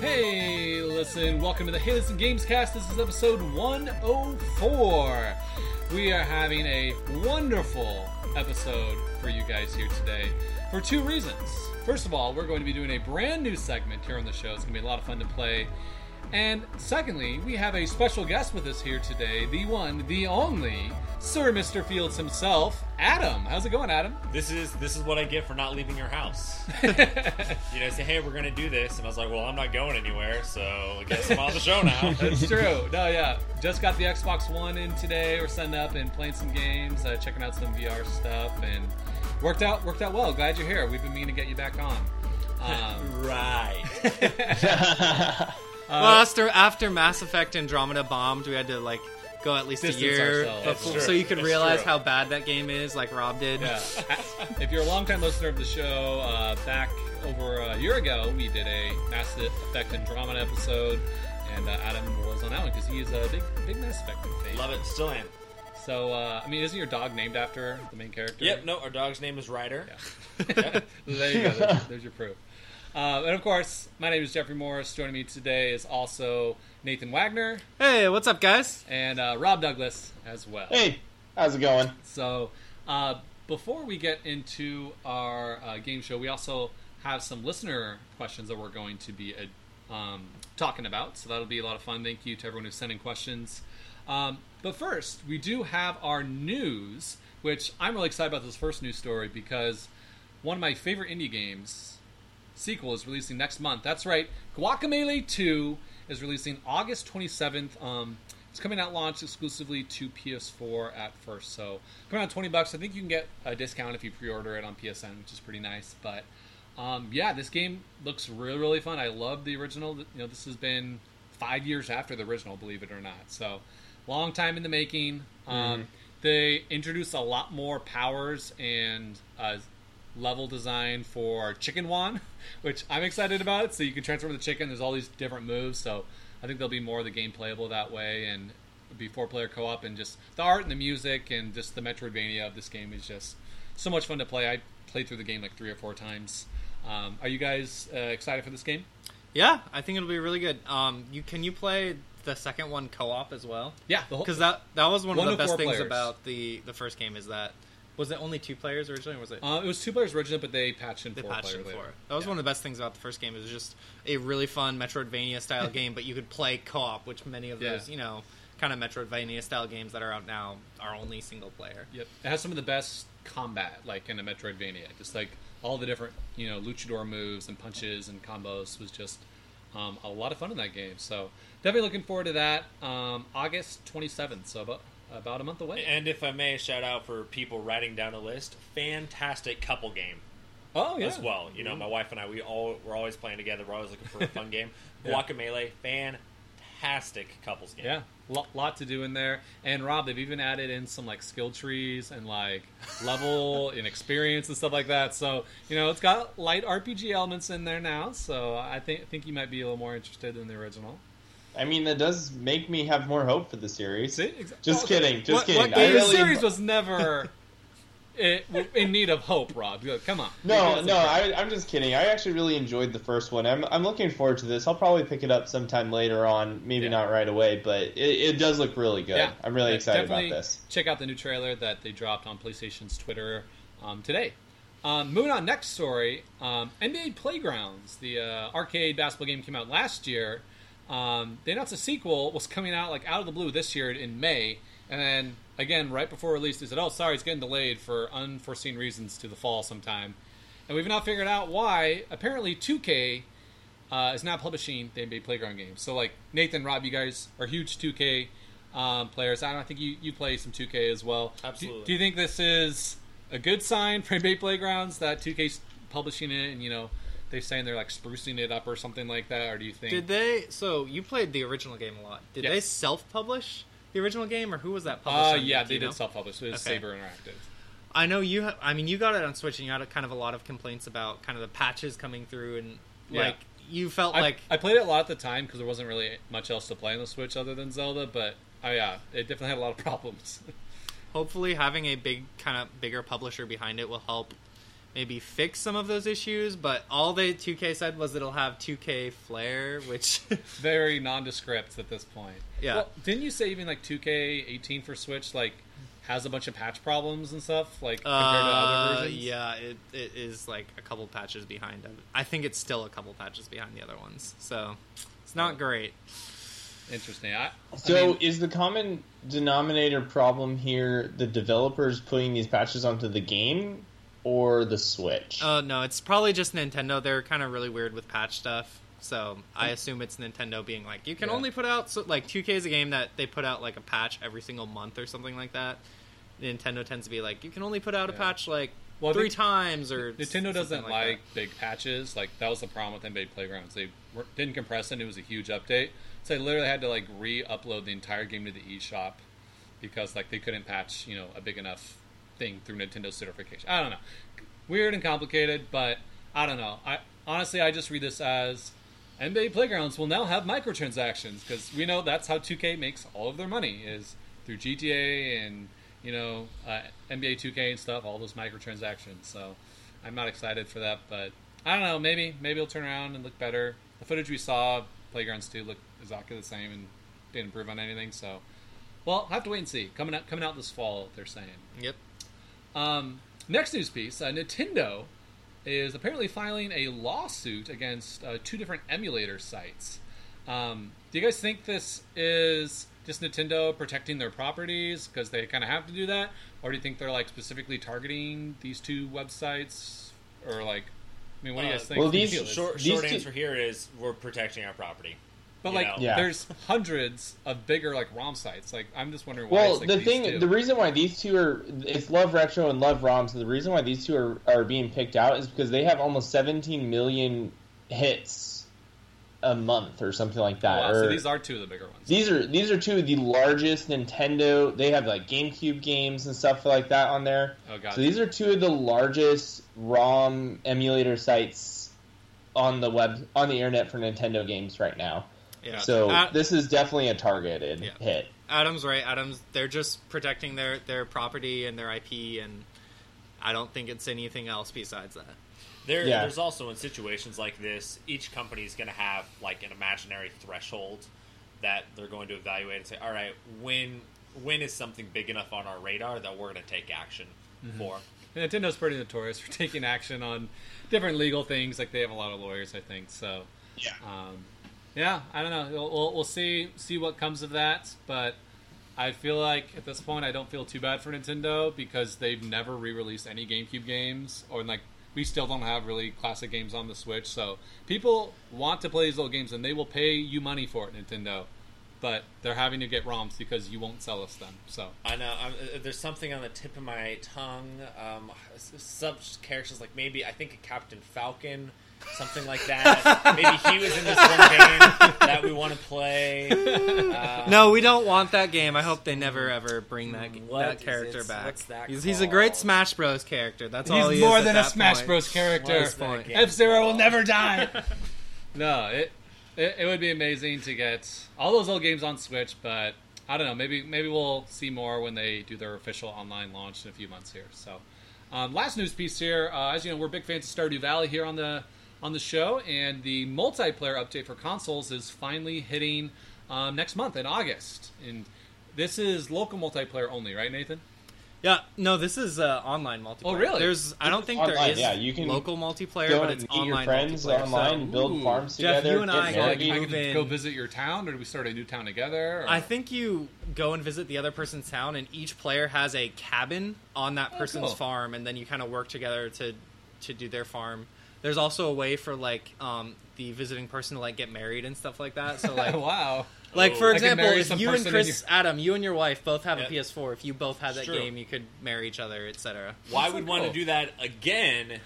Hey, listen, welcome to the Hey Listen Gamescast. This is episode 104. We are having a wonderful episode for you guys here today for two reasons. First of all, we're going to be doing a brand new segment here on the show. It's going to be a lot of fun to play. And secondly, we have a special guest with us here today the one, the only, Sir Mr. Fields himself, Adam. How's it going, Adam? This is this is what I get for not leaving your house. you know, say, hey, we're gonna do this, and I was like, well, I'm not going anywhere, so I guess I'm on the show now. That's true. No, yeah. Just got the Xbox One in today. We're setting up and playing some games, uh, checking out some VR stuff, and worked out worked out well. Glad you're here. We've been meaning to get you back on. Um, right. Uh, well, after after Mass Effect Andromeda bombed, we had to like go at least a Distance year ourselves. before, That's so you could That's realize true. how bad that game is, like Rob did. yeah. if you're a longtime listener of the show, uh, back over a year ago, we did a Mass Effect Andromeda episode, and uh, Adam was on that one because he's a big big Mass Effect fan. Love it. Still am. So, uh, I mean, isn't your dog named after the main character? Yep. No, our dog's name is Ryder. Yeah. there you go. There's, there's your proof. Uh, and of course, my name is Jeffrey Morris. Joining me today is also Nathan Wagner Hey, what's up, guys? and uh, Rob Douglas as well. Hey, how's it going? So, uh, before we get into our uh, game show, we also have some listener questions that we're going to be uh, um, talking about. So that'll be a lot of fun. Thank you to everyone who's sending questions. Um, but first, we do have our news, which I'm really excited about this first news story because one of my favorite indie games sequel is releasing next month. That's right, Guacamelee 2 is releasing August 27th. Um, it's coming out launched exclusively to PS4 at first, so coming out 20 bucks. I think you can get a discount if you pre-order it on PSN, which is pretty nice. But um, yeah, this game looks really really fun. I love the original. You know, this has been five years after the original, believe it or not. So long time in the making. Um, They introduce a lot more powers and uh, level design for Chicken Wan, which I'm excited about. So you can transform the chicken. There's all these different moves. So I think there'll be more of the game playable that way, and be four player co op. And just the art and the music and just the Metroidvania of this game is just so much fun to play. I played through the game like three or four times. Um, are you guys uh, excited for this game? Yeah, I think it'll be really good. Um, you can you play the second one co-op as well? Yeah, Because that that was one, One of the best things players. about the the first game is that was it only two players originally, or was it? uh, it was two players originally, but they patched in they four patched player it later. That was Yeah. one of the best things about the first game. It was just a really fun Metroidvania style game, but you could play co-op, which many of Yeah. those you know kind of Metroidvania style games that are out now are only single player. Yep, it has some of the best combat, like in a Metroidvania. Just like all the different, you know, luchador moves and punches and combos was just um, a lot of fun in that game. So definitely looking forward to that. Um, August twenty seventh, so about about a month away. And if I may, shout out for people writing down a list. Fantastic couple game oh yeah, as well. You know, mm-hmm. my wife and I, we all we're always playing together. We're always looking for a fun game. Yeah. Guacamelee, fantastic couples game. Yeah, lot, lot to do in there. And Rob, they've even added in some like skill trees and like level and experience and stuff like that. So you know, it's got light RPG elements in there now. So I think think you might be a little more interested than the original. I mean, that does make me have more hope for the series. See, Exa- Just Oh, kidding, just what, kidding. What, I the series was never i- in need of hope, Rob. Come on. No, no, us a I, I'm just kidding. I actually really enjoyed the first one. I'm, I'm looking forward to this. I'll probably pick it up sometime later on, maybe Yeah. not right away, but it, it does look really good. Yeah. I'm really Yeah, excited about this. Check out the new trailer that they dropped on PlayStation's Twitter um, today. Um, moving on, next story um, NBA Playgrounds, the uh, arcade basketball game came out last year. Um, they announced a sequel was coming out like out of the blue this year in May, and then again right before release they said, "Oh, sorry, it's getting delayed for unforeseen reasons to the fall sometime." And we've now figured out why. Apparently, 2K uh, is not publishing the NBA Playground games. So, like Nathan, Rob, you guys are huge 2K um, players. I don't think you, you play some 2K as well. Do- Absolutely. Do, you think this is a good sign for NBA Playgrounds that 2K's publishing it and you know they're saying they're like sprucing it up or something like that, or do you think? Did they? So you played the original game a lot. Did Yes. they self-publish the original game, or who was that Uh, publisher? yeah, they did know? self-publish. It was Okay. Saber Interactive. I know you. Ha- I mean, you got it on Switch, and you had a, kind of a lot of complaints about kind of the patches coming through, and Yeah. like you felt I, like I played it a lot at the time because there wasn't really much else to play on the Switch other than Zelda. But oh yeah, it definitely had a lot of problems. Hopefully, having a big kind of bigger publisher behind it will help maybe fix some of those issues. But all the 2K said was it'll have 2K flair, which Very nondescript at this point. Yeah. Well, didn't you say even like 2K18 for Switch like has a bunch of patch problems and stuff like compared to other Uh, versions? yeah, it, it is like a couple patches behind. I think it's still a couple patches behind the other ones, so it's not great. Interesting. I, So I mean, is the common denominator problem here the developers putting these patches onto the game or the Switch? Oh no, it's probably just Nintendo. They're kind of really weird with patch stuff. So I assume it's Nintendo being like, you can Yeah. only put out so, like 2K is a game that they put out like a patch every single month or something like that. Nintendo tends to be like, you can only put out a patch like Well, three Nint- times or Nintendo doesn't like, like, that. big patches. Like that was the problem with NBA Playgrounds. They were, didn't compress it. and It was a huge update, so they literally had to like re-upload the entire game to the eShop because like they couldn't patch you know a big enough thing through Nintendo certification. I don't know, weird and complicated, but I don't know. I honestly I just read this as NBA Playgrounds will now have microtransactions because we know that's how 2K makes all of their money is through GTA and you know uh, NBA 2K and stuff, all those microtransactions. So I'm not excited for that, but I don't know. Maybe maybe it'll turn around and look better. The footage we saw, Playgrounds 2 looked exactly the same and didn't improve on anything. So well, have to wait and see. Coming out coming out this fall, they're saying. Yep. Um, next news piece: uh, Nintendo is apparently filing a lawsuit against uh, two different emulator sites. Um, do you guys think this is just Nintendo protecting their properties because they kind of have to do that, or do you think they're like specifically targeting these two websites, or like, I mean, what do you Uh, guys think? well, the these deal is? Short, These short two- answer here is we're protecting our property. But you like. Yeah. there's hundreds of bigger like ROM sites. Like, I'm just wondering why. Well, it's, like, the these thing, two. the reason why these two are, it's Love Retro and Love ROMs. The reason why these two are, are being picked out is because they have almost 17 million hits a month or something like Oh, that. wow, or, so these are two of the bigger ones. these are these are two of the largest Nintendo. They have like GameCube games and stuff like that on there. oh god, So these are two of the largest ROM emulator sites on the web on the internet for Nintendo games right now. Yeah. So Ad- this is definitely a targeted Yeah. hit. Adam's right. Adam's they're just protecting their their property and their IP, and I don't think it's anything else besides that. There, Yeah. There's also in situations like this, each company is going to have like an imaginary threshold that they're going to evaluate and say, all right, when when is something big enough on our radar that we're going to take action Mm-hmm. for? Nintendo's pretty notorious for taking action on different legal things. Like they have a lot of lawyers, I think. So, Yeah. um, yeah, I don't know. We'll, we'll, we'll see see what comes of that. But I feel like at this point, I don't feel too bad for Nintendo because they've never re-released any GameCube games, or like we still don't have really classic games on the Switch. So people want to play these old games, and they will pay you money for it, Nintendo. But they're having to get ROMs because you won't sell us them. So I know I'm, uh, there's something on the tip of my tongue. Um, characters like maybe I think Captain Falcon, something like that. maybe he was in this one game that we want to play. Uh, No, we don't want that game. I hope they never ever bring that What that is character it- back. what's that he's, he's a great? Smash Bros. character. That's all He's more is than at a Smash point. Bros. character. What is F Zero will never die. no, it, it it would be amazing to get all those old games on Switch, but I don't know. Maybe maybe we'll see more when they do their official online launch in a few months here. So, um, last news piece here. Uh, as you know, we're big fans of Stardew Valley here on the on the show, and the multiplayer update for consoles is finally hitting um, next month in August. And this is local multiplayer only, right, Nathan? Yeah, no, this is uh, online multiplayer. Oh, really? There's, I don't think Online, there is yeah, you can local multiplayer, but it's meet your online friends online, So- build Ooh. farms Jeff, together. you and I So, gotta like. I move could in- go visit your town, or do we start a new town together? Or? I think you go and visit the other person's town, and each player has a cabin on that Oh, person's cool. farm, and then you kind of work together to to do their farm. There's also a way for like um, the visiting person to like get married and stuff like that. So like, wow. like Oh. for example, if you and person in Chris, Adam, you and your wife both have Yep. a PS4, if you both had that true. game, you could marry each other, etc. Why That's would so want to do that again?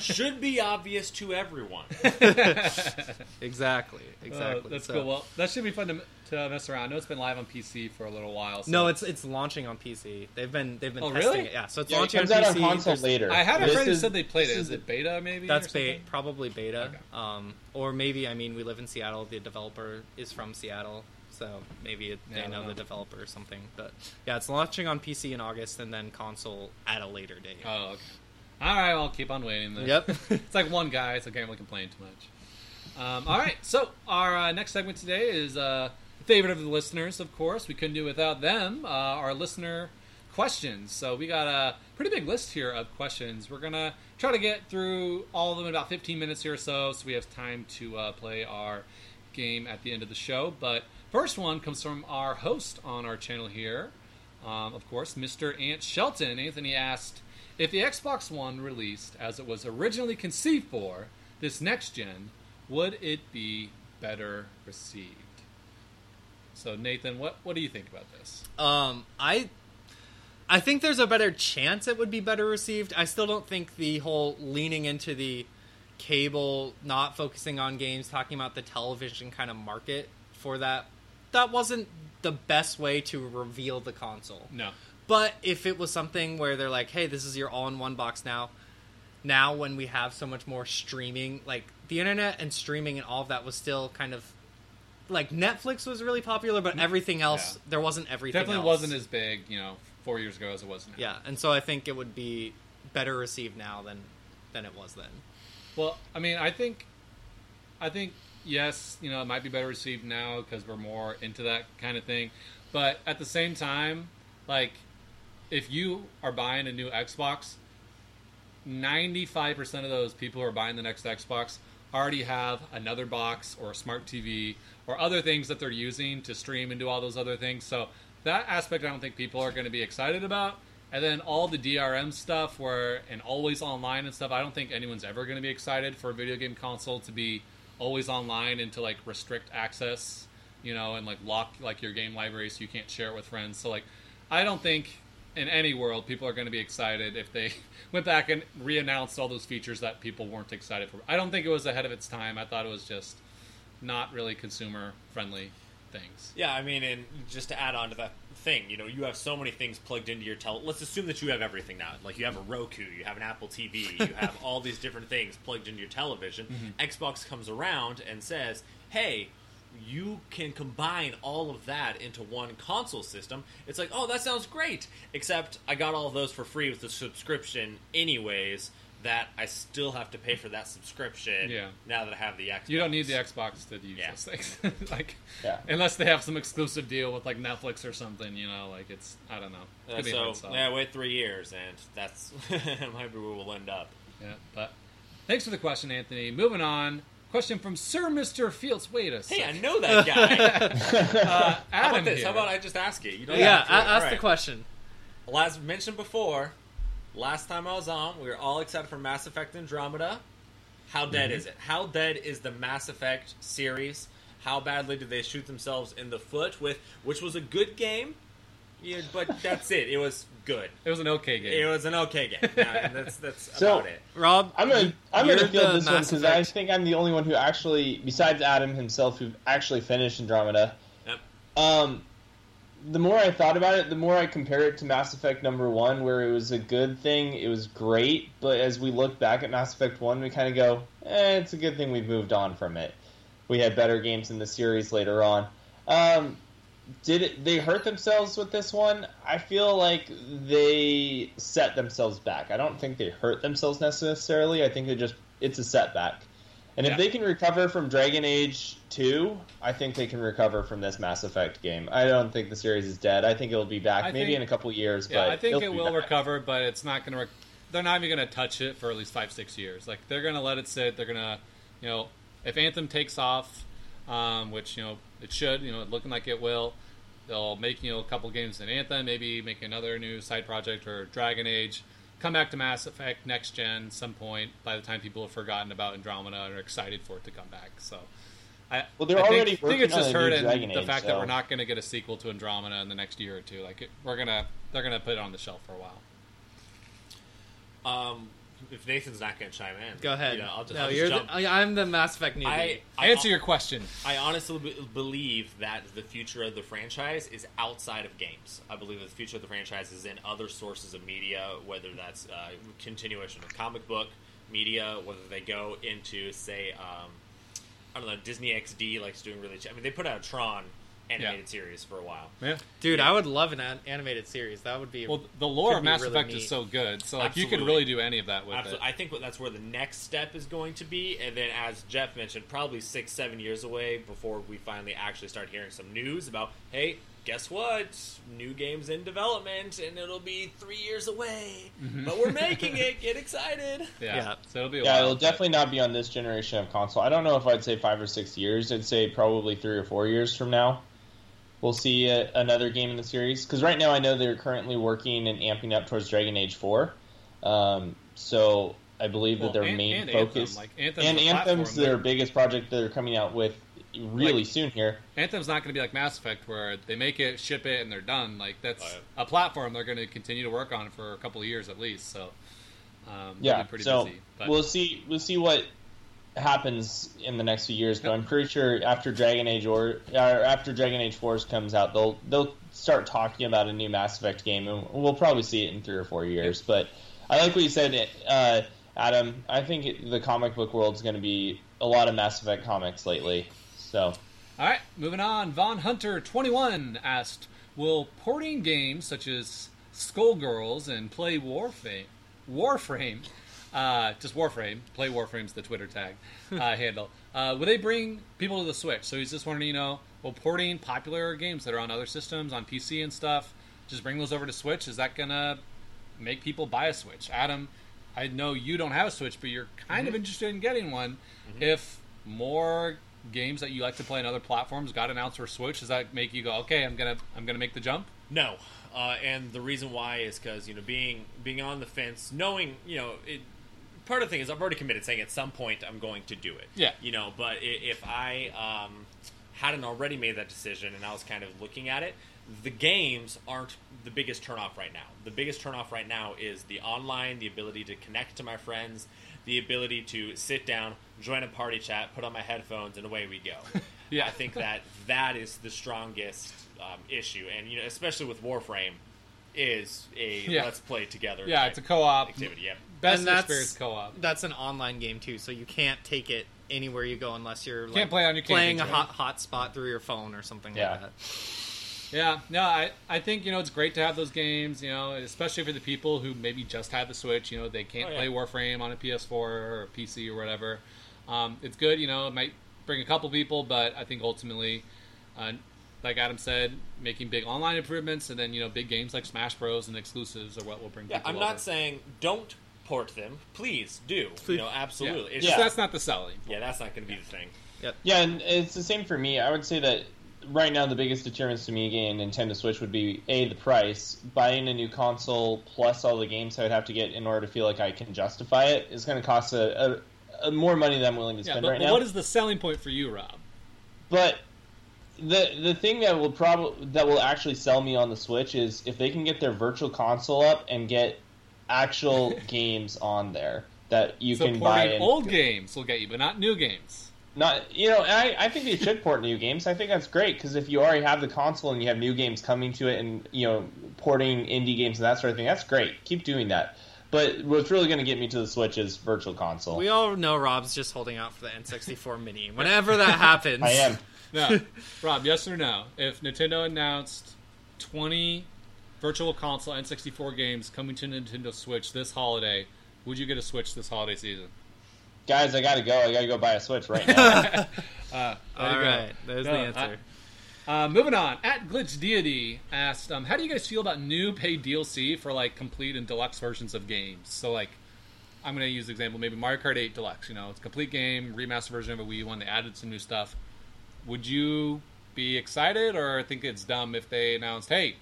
Should be obvious to everyone. Exactly, Uh, exactly. that's So- cool. Well, that should be fun to, to mess around. I know it's been live on PC for a little while. So. No, it's it's launching on PC. They've been they've been Oh, testing really? it. Yeah, so it's Yeah, it launching comes on out PC. on console There's- later. I had a This friend who said they played this it. Is it beta maybe? That's beta, probably beta. Okay. Um, or maybe I mean we live in Seattle. The developer is from Seattle, so maybe it, Yeah, they know know. the developer or something. But yeah, it's launching on PC in August and then console at a later date. Oh, okay. All right, I'll keep on waiting. Then. Yep. it's like one guy, so I can't really complain too much. Um, all right, so our uh, next segment today is uh, favorite of the listeners. Of course, we couldn't do without them. Uh, our listener questions. So we got a pretty big list here of questions. We're gonna try to get through all of them in about 15 minutes here or so, so we have time to uh, play our game at the end of the show. But first one comes from our host on our channel here, um, of course, Mr. Ant Shelton. Anthony asked if the Xbox One released as it was originally conceived for this next gen, would it be better received? So Nathan, what what do you think about this? Um, I I think there's a better chance it would be better received. I still don't think the whole leaning into the cable, not focusing on games, talking about the television kind of market for that, that wasn't the best way to reveal the console. No. But if it was something where they're like, "Hey, this is your all-in-one box now," now when we have so much more streaming, like the internet and streaming and all of that was still kind of like Netflix was really popular, but everything else Yeah. there wasn't everything. Definitely else. wasn't as big, you know, four years ago as it was now. Yeah, and so I think it would be better received now than than it was then. Well, I mean, I think, I think yes, you know, it might be better received now because we're more into that kind of thing. But at the same time, like, if you are buying a new Xbox, ninety-five percent of those people who are buying the next Xbox already have another box or a smart TV or other things that they're using to stream and do all those other things. So that aspect, I don't think people are going to be excited about. And then all the DRM stuff, where and always online and stuff, I don't think anyone's ever going to be excited for a video game console to be always online and to like restrict access, you know, and like lock like your game library so you can't share it with friends. So like, I don't think in any world people are going to be excited if they went back and re-announced all those features that people weren't excited for. I don't think it was ahead of its time. I thought it was just not really consumer friendly things. Yeah, I mean, and just to add on to that thing, you know, you have so many things plugged into your tel. Let's assume that you have everything now. Like you have a Roku, you have an Apple TV, you have all these different things plugged into your television. Mm-hmm. Xbox comes around and says, "Hey." You can combine all of that into one console system. It's like, oh, that sounds great. Except I got all of those for free with the subscription, anyways. That I still have to pay for that subscription. Yeah. Now that I have the Xbox, You don't need the Xbox to use Yeah. those things, like Yeah. unless they have some exclusive deal with like Netflix or something. You know, like it's I don't know. Uh, gonna be a so yeah, wait three years, and that's might be where we'll end up. Yeah, but thanks for the question, Anthony. Moving on. Question from Sir Mister Fields. Wait a second. Hey, I know that guy. uh, How Adam about this? here. How about I just ask it? You don't Yeah, have to. ask All the question. Well, as mentioned before, last time I was on, we were all excited for Mass Effect Andromeda. How dead Mm-hmm. is it? How dead is the Mass Effect series? How badly did they shoot themselves in the foot with, which was a good game, yeah, but that's it. It was good. It was an okay game. It was an okay game. Yeah, that's that's So- about it. Rob, I'm gonna you- I'm gonna field this one because I think I'm the only one who actually, besides Adam himself, who actually finished Andromeda. Yep. Um, the more I thought about it, the more I compare it to Mass Effect Number One, where it was a good thing, it was great. But as we look back at Mass Effect One, we kind of go, "Eh, it's a good thing we've moved on from it." We had better games in the series later on. Um, did it, they hurt themselves with this one? I feel like they set themselves back. I don't think they hurt themselves necessarily. I think they just it's a setback. And Yeah. if they can recover from Dragon Age 2, I think they can recover from this Mass Effect game. I don't think the series is dead. I think it'll be back I maybe think- in a couple years, Yeah, but I think it will back. recover, but it's not going to. Rec- they're not even going to touch it for at least five, six years. Like they're going to let it sit. They're going to, you know, if Anthem takes off, um, which you know it should, you know, looking like it will. They'll make you know a couple games in Anthem, maybe make another new side project or Dragon Age. Come back to Mass Effect next gen some point. By the time people have forgotten about Andromeda and are excited for it to come back, so. I, Well, they're I think, already I think it's just on a new hurt in the Age, fact that we're not going to get a sequel to Andromeda in the next year or two. Like it, we're gonna, they're gonna put it on the shelf for a while. Um, if Nathan's not going to chime in, Go ahead. You know, I'll just, no, I'll just you're jump. the, I- I'm the Mass Effect newbie. I, I Answer your question. I honestly be- believe that the future of the franchise is outside of games. I believe that the future of the franchise is in other sources of media, whether that's uh, continuation of comic book media, whether they go into, say, um, I don't know, Disney XD, likes doing really. Ch- I mean, they put out Tron animated series for a while. Yeah. Dude, I would love an an animated series. That would be Well, the lore of Mass really Effect neat. is so good, so like you could really do any of that with Absolutely. it. I think that's where the next step is going to be, and then as Jeff mentioned, probably six, seven years away before we finally actually start hearing some news about, hey, guess what? New games in development, and it'll be three years away, mm-hmm. but we're making it. Get excited! Yeah. Yeah. So it'll be a Yeah, while, it'll but- definitely not be on this generation of console. I don't know if I'd say five or six years. I'd say probably three or four years from now. We'll see uh another game in the series because right now I know they're currently working and amping up towards Dragon Age Four. Um, so I believe Well, that their and- main and Anthem, focus like, Anthem's and Anthem's their They're- biggest project that they're coming out with really Like- soon here. Anthem's not going to be like Mass Effect, where they make it, ship it, and they're done. Like that's Oh, a platform they're going to continue to work on for a couple of years at least. So um, Yeah, be pretty so busy. But we'll see. We'll see what happens in the next few years. But I'm pretty sure after Dragon Age or, or after Dragon Age Four comes out, they'll they'll start talking about a new Mass Effect game, and we'll probably see it in three or four years. But I like what you said, uh, Adam. I think it, the comic book world's going to be a lot of Mass Effect comics lately. So All right, moving on. Von Hunter twenty one asked, "Will porting games such as Skullgirls and Play Warframe, Warframe, uh, just Warframe, Play Warframe's the Twitter tag uh, handle, uh, will they bring people to the Switch?" So he's just wondering, you know, will porting popular games that are on other systems, on PC and stuff, just bring those over to Switch? Is that gonna make people buy a Switch? Adam, I know you don't have a Switch, but you're kind of interested in getting one. If more games that you like to play on other platforms got announced for Switch, does that make you go, okay, I'm gonna I'm gonna make the jump? No, uh, and the reason why is because you know being being on the fence, knowing you know it. Part of the thing is I've already committed, saying at some point I'm going to do it. Yeah. You know, but if I um, hadn't already made that decision and I was kind of looking at it, the games aren't the biggest turnoff right now. The biggest turnoff right now is the online, the ability to connect to my friends, the ability to sit down, join a party chat, put on my headphones, and away we go. Yeah. I think that that is the strongest um, issue, and you know, especially with Warframe, is a Yeah. let's play together. Yeah, it's a co-op activity. Yep. Best And that's- experience co-op. that's an online game too, so you can't take it anywhere you go unless you're like, Can't play on your playing a hot hotspot through your phone or something Yeah. like that. Yeah, no, I, I think you know it's great to have those games. You know, especially for the people who maybe just have the Switch. You know, they can't Oh, yeah. play Warframe on a PS4 or a PC or whatever. Um, it's good. You know, it might bring a couple people, but I think ultimately, uh, like Adam said, making big online improvements and then you know big games like Smash Bros and exclusives are what will bring. Yeah, I'm not over. saying don't port them. Please do. Please. You know, absolutely. Yeah, It's Yeah. that's not the selling. yeah, that's not going to be the thing. Yeah, and it's the same for me. I would say that right now the biggest deterrents to me getting a Nintendo Switch would be a the price. Buying a new console plus all the games I would have to get in order to feel like I can justify it is going to cost a, a, a more money than I'm willing to Yeah, spend but, right but now. what is the selling point for you, Rob? But the the thing that will probably that will actually sell me on the Switch is if they can get their virtual console up and get actual games on there that you so can buy. porting And, old games will get you, but not new games. Not you know, I, I think they should port new games. I think that's great because if you already have the console and you have new games coming to it, and you know, porting indie games and that sort of thing, that's great. Keep doing that. But what's really going to get me to the Switch is virtual console. We all know Rob's just holding out for the N64 Mini. Whenever that happens, I am. No, Rob, yes or no? If Nintendo announced 20 virtual console N64 games coming to Nintendo Switch this holiday, would you get a Switch this holiday season? Guys, I gotta go. I gotta go buy a Switch right now. Uh, there All you go. there's No, the I- answer. Uh, moving on, at Glitch Deity asked, um, "How do you guys feel about new paid DLC for like complete and deluxe versions of games? So like, I'm going to use the example maybe Mario Kart 8 Deluxe. You know, it's a complete game, remastered version of a Wii one. They added some new stuff. Would you be excited or think it's dumb if they announced, hey,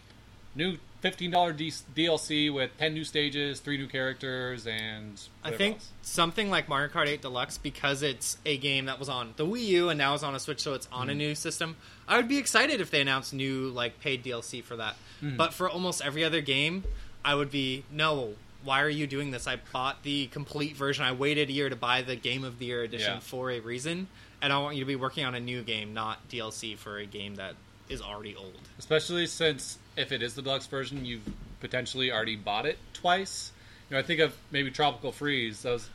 new $15 D- DLC with 10 new stages, three new characters, and I think else? something like Mario Kart 8 Deluxe, because it's a game that was on the Wii U and now is on a Switch, so it's on a mm-hmm. new system. I would be excited if they announced new like paid DLC for that. Mm-hmm. But for almost every other game, I would be no. Why are you doing this? I bought the complete version. I waited a year to buy the Game of the Year edition Yeah. for a reason, and I want you to be working on a new game, not DLC for a game that is already old. especially since if it is the deluxe version, you've potentially already bought it twice. You know, I think of maybe Tropical Freeze. That was,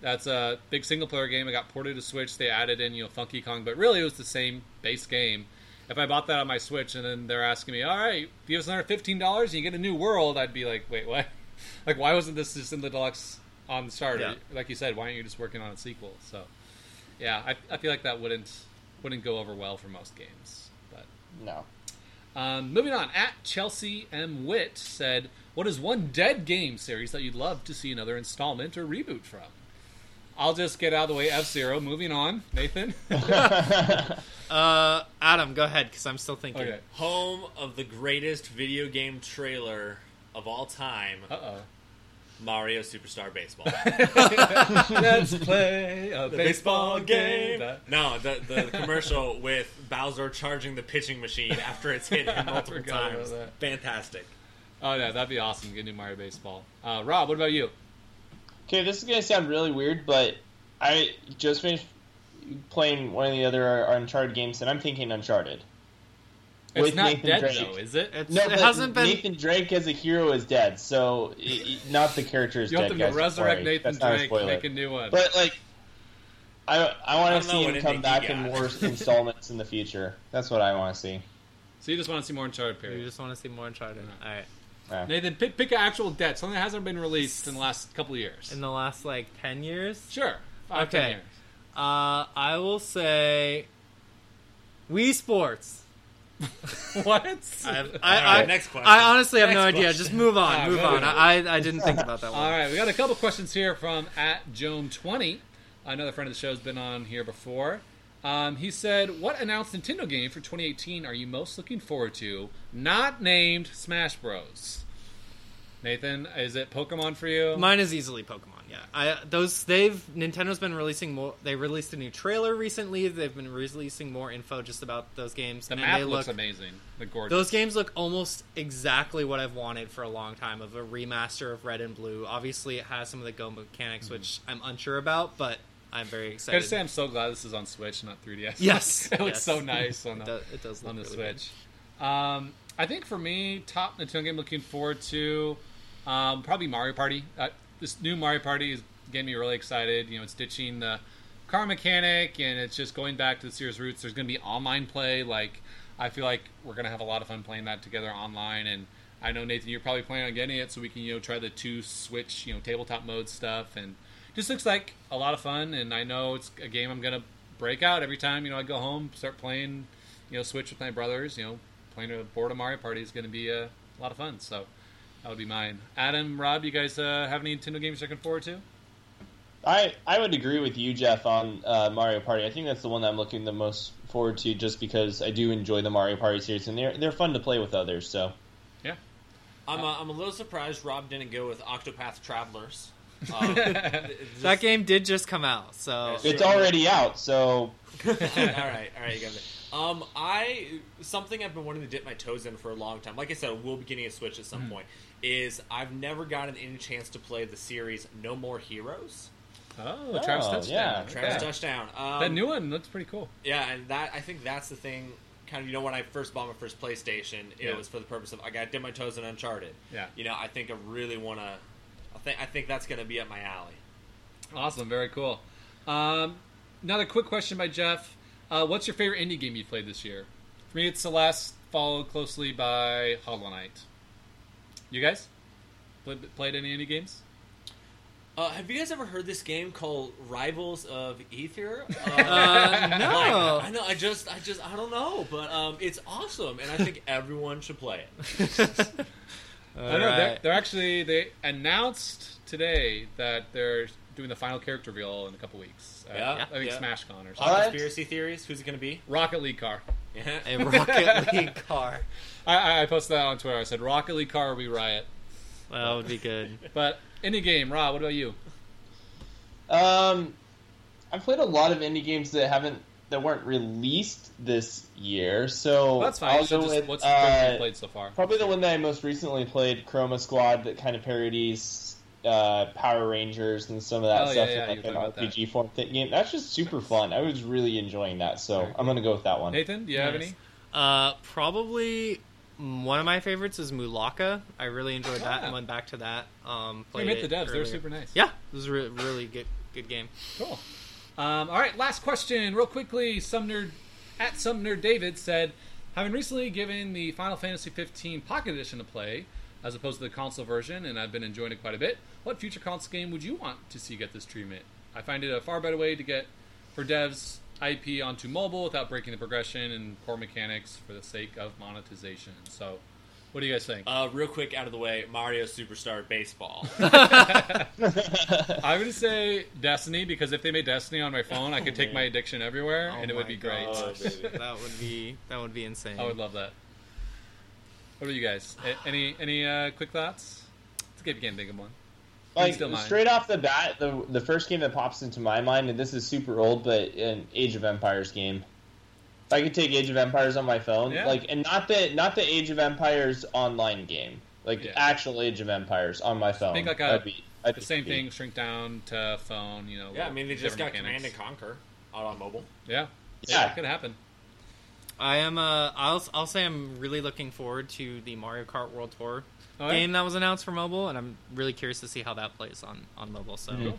that's a big single player game. It got ported to Switch. They added in you know Funky Kong, but really it was the same base game. if I bought that on my Switch and then they're asking me, all right, give us another fifteen dollars and you get a new world, I'd be like, wait, what? like, why wasn't this just in the deluxe on the start? Yeah. Like you said, why aren't you just working on a sequel? So, yeah, I, I feel like that wouldn't wouldn't go over well for most games. But No. Um, moving on, at Chelsea M Wit said, "What is one dead game series that you'd love to see another installment or reboot from?" I'll just get out of the way. F Zero. Moving on, Nathan. Uh, Adam, go ahead because I'm still thinking. okay. Home of the greatest video game trailer of all time, Uh oh. Mario Superstar Baseball. Let's play a baseball game. No, the the commercial with Bowser charging the pitching machine after it's hit him multiple times. Fantastic. Oh yeah, that'd be awesome. Get new Mario Baseball. Uh, Rob, what about you? Okay, this is gonna sound really weird, but I just finished playing one of the other Uncharted games, and I'm thinking Uncharted. It's With not Nathan dead Drake. though, is it? It's, No, it hasn't been. Nathan Drake as a hero is dead, so i i not the character is You have to guys, resurrect sorry. Nathan That's a Drake, spoiler. make a new one. But like, I I I want to see him come back in more installments in the future. That's what I want to see. so you just want to see more Uncharted, You just want to see more Uncharted. All right. Yeah. Nathan, pick, pick an actual dead, something that hasn't been released in the last couple of years. In the last like ten years, Sure. Five, ten Okay. years. uh, I will say Wii Sports. what? I, have, I, right, I, next question. I honestly have Next no idea. question. Just move on. Ah, move on. on. I, I didn't think about that one. All right, we got a couple questions here from at Joan20. Another friend of the show has been on here before. Um, he said, "What announced Nintendo game for 2018 are you most looking forward to? Not named Smash Bros." Nathan, is it Pokemon for you? Mine is easily Pokemon. Yeah, I those they've Nintendo's been releasing more. They released a new trailer recently. They've been releasing more info just about those games. the and map they looks look, amazing. The gorgeous. Those games look almost exactly what I've wanted for a long time of a remaster of Red and Blue. Obviously, it has some of the Go mechanics, which I'm unsure about, but I'm very I excited. gotta say, I'm so glad this is on Switch, not 3DS. Yes, it looks yes. so nice on it, the, does, it does look on the really. Switch. Um, I think for me, top Nintendo game looking forward to um, probably Mario Party. Uh, this new Mario Party is getting me really excited. You know, it's ditching the car mechanic and it's just going back to the series roots. There's going to be online play. Like, I feel like we're going to have a lot of fun playing that together online. And I know Nathan, you're probably planning on getting it so we can you know try the two Switch you know tabletop mode stuff and just looks like a lot of fun. And I know it's a game I'm going to break out every time you know I go home, start playing you know Switch with my brothers. You know, playing a board of Mario Party is going to be a lot of fun. So that would be mine. Adam, Rob, you guys uh, have any Nintendo games you're looking forward to? I I would agree with you, Jeff, on uh, Mario Party. I think that's the one that I'm looking the most forward to, just because I do enjoy the Mario Party series, and they're they're fun to play with others. So yeah, I'm a, I'm a little surprised Rob didn't go with Octopath Travelers. Um, That game did just come out, so it's already out. So all right, all right, you got it. Um, I something I've been wanting to dip my toes in for a long time. Like I said, we'll be getting a Switch at some Mm-hmm. point. Is I've never gotten any chance to play the series No More Heroes. Oh, Travis Oh, Touchdown. yeah. Okay. Travis Touchdown. Um, That new one looks pretty cool. Yeah, and that I think that's the thing. Kind of, you know, when I first bought my first PlayStation, it Yeah. was for the purpose of I got to dip my toes in Uncharted. Yeah. You know, I think I really want to. I think I think that's going to be up my alley. Awesome, very cool. Um, another quick question by Jeff. Uh, what's your favorite indie game you played this year? For me, it's Celeste, followed closely by Hollow Knight. You guys played, played any indie games? Uh, have you guys ever heard this game called Rivals of Aether? Uh, no. Like, I know. I just, I just, I don't know, but um, it's awesome, and I think everyone should play it. I know they're, they're actually they announced today that they're doing the final character reveal in a couple weeks. Uh, Yeah, I think yeah. SmashCon or something. What? Conspiracy theories. Who's it going to be? Rocket League car. Yeah. a Rocket League car. I, I- I posted that on Twitter. I said Rocket League car we riot. That would be good. But indie game, Rob. What about you? Um, I've played a lot of indie games that haven't that weren't released this year. So Well, that's fine. I'll go just- with what's the game uh, you played so far? probably the one that I most recently played, Chroma Squad, that kind of parodies uh, Power Rangers and some of that Oh, stuff yeah, in like an talking that. RPG form th- game. That's just super fun. I was really enjoying that, so Very I'm gonna go with that one. Nathan, do you have Nice. any? Uh, probably one of my favorites is Mulaka. I really enjoyed that Ah. and went back to that. Um, We played met the devs. They're super nice. Yeah, this is a re- really good good game. Cool. Um, all right, last question, real quickly. Sumner at Sumner David said, Having recently given the Final Fantasy 15 Pocket Edition to play, as opposed to the console version, and I've been enjoying it quite a bit, what future console game would you want to see get this treatment? I find it a far better way to get for devs IP onto mobile without breaking the progression and core mechanics for the sake of monetization. So, what do you guys think? Uh, real quick, out of the way, Mario Superstar Baseball. I'm going to say Destiny because if they made Destiny on my phone, I could take my addiction everywhere, Oh and it would be great. gosh. baby. that would be that would be insane. I would love that. What about you guys? A- any any uh, quick thoughts? Let's see if you can think of one. Like straight off the bat, the the first game that pops into my mind, and this is super old, but an Age of Empires game. If I could take Age of Empires on my phone, Yeah. like, and not the not the Age of Empires online game, like Yeah. actual Age of Empires on my phone. Think like a- that'd be, The be same sweet. thing, shrink down to phone. You know. yeah, I mean, they just got different Command and Conquer out on mobile. Yeah, Yeah. it could happen. I am. Uh, I'll I'll say I'm really looking forward to the Mario Kart World Tour Oh, yeah? game that was announced for mobile, and I'm really curious to see how that plays on on mobile. So. Mhm.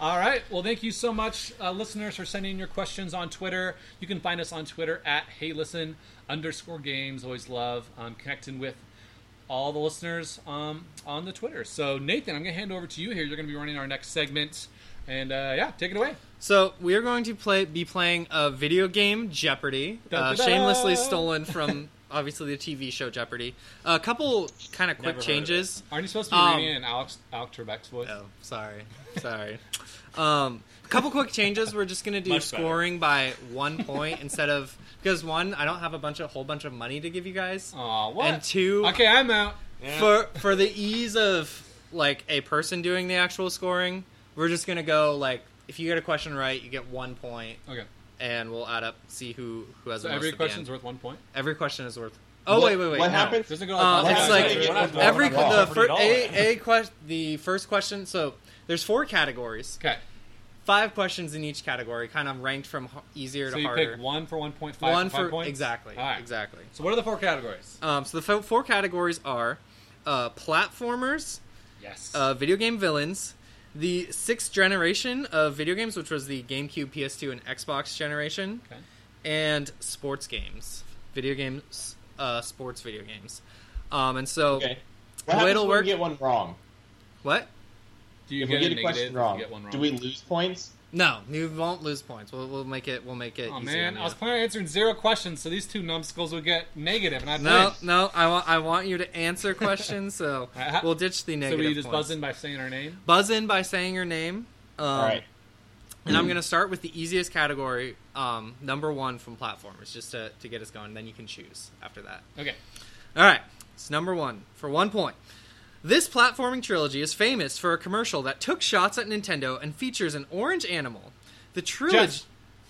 All right. Well, thank you so much, uh, listeners, for sending your questions on Twitter. You can find us on Twitter at Hey Listen underscore Games. Always love um, connecting with all the listeners um, on the Twitter. So, Nathan, I'm going to hand over to you here. You're going to be running our next segment, and uh, yeah, take it away. So we are going to play be playing a video game Jeopardy, uh, da, da. shamelessly stolen from obviously the TV show Jeopardy. a couple kind of quick Never of changes. Aren't you supposed to be Um, reading it in Alex Alex Trebek's voice? Oh, sorry, sorry. Um, a couple quick changes. We're just gonna do Much better. scoring by one point instead of because one, I don't have a bunch of whole bunch of money to give you guys, Aw, what? and two, okay, I'm out. Yeah. for for the ease of like a person doing the actual scoring, we're just gonna go like if you get a question right, you get one point, Okay. and we'll add up see who who has So the most every at the question's end. worth one point. Every question is worth. Oh What- wait, wait, wait. What no. happens? Doesn't it go Uh, it's like point? We're every going the off fir- at a a question. The first question. So there's four categories. Okay. Five questions in each category, kind of ranked from h- easier So to you harder. pick one for one point five. One for five for points? exactly, All right. exactly. So what are the four categories? Um, so the fo- four categories are uh, platformers, Yes. uh, video game villains, the sixth generation of video games, which was the GameCube, PS2, and Xbox generation, Okay. and sports games, video games, uh, sports video games. Um, and so, Okay. The What way it'll work- we get one wrong? what? Do you if get, we a get a negative question if wrong, you get one wrong? do we lose points? No, you won't lose points. We'll, we'll make it. We'll make it. Oh man, I was planning on answering zero questions, so these two numbskulls would get negative, and I'd No, win. no. I want. I want you to answer questions. So we'll ditch the negative. So negative. we just points. buzz in by saying our name. Buzz in by saying your name. Um, All right. And I'm going to start with the easiest category, um, number one from platformers, just to, to get us going. Then you can choose after that. Okay. All right. It's number one for one point. This platforming trilogy is famous for a commercial that took shots at Nintendo and features an orange animal. The trilogy. Jeff.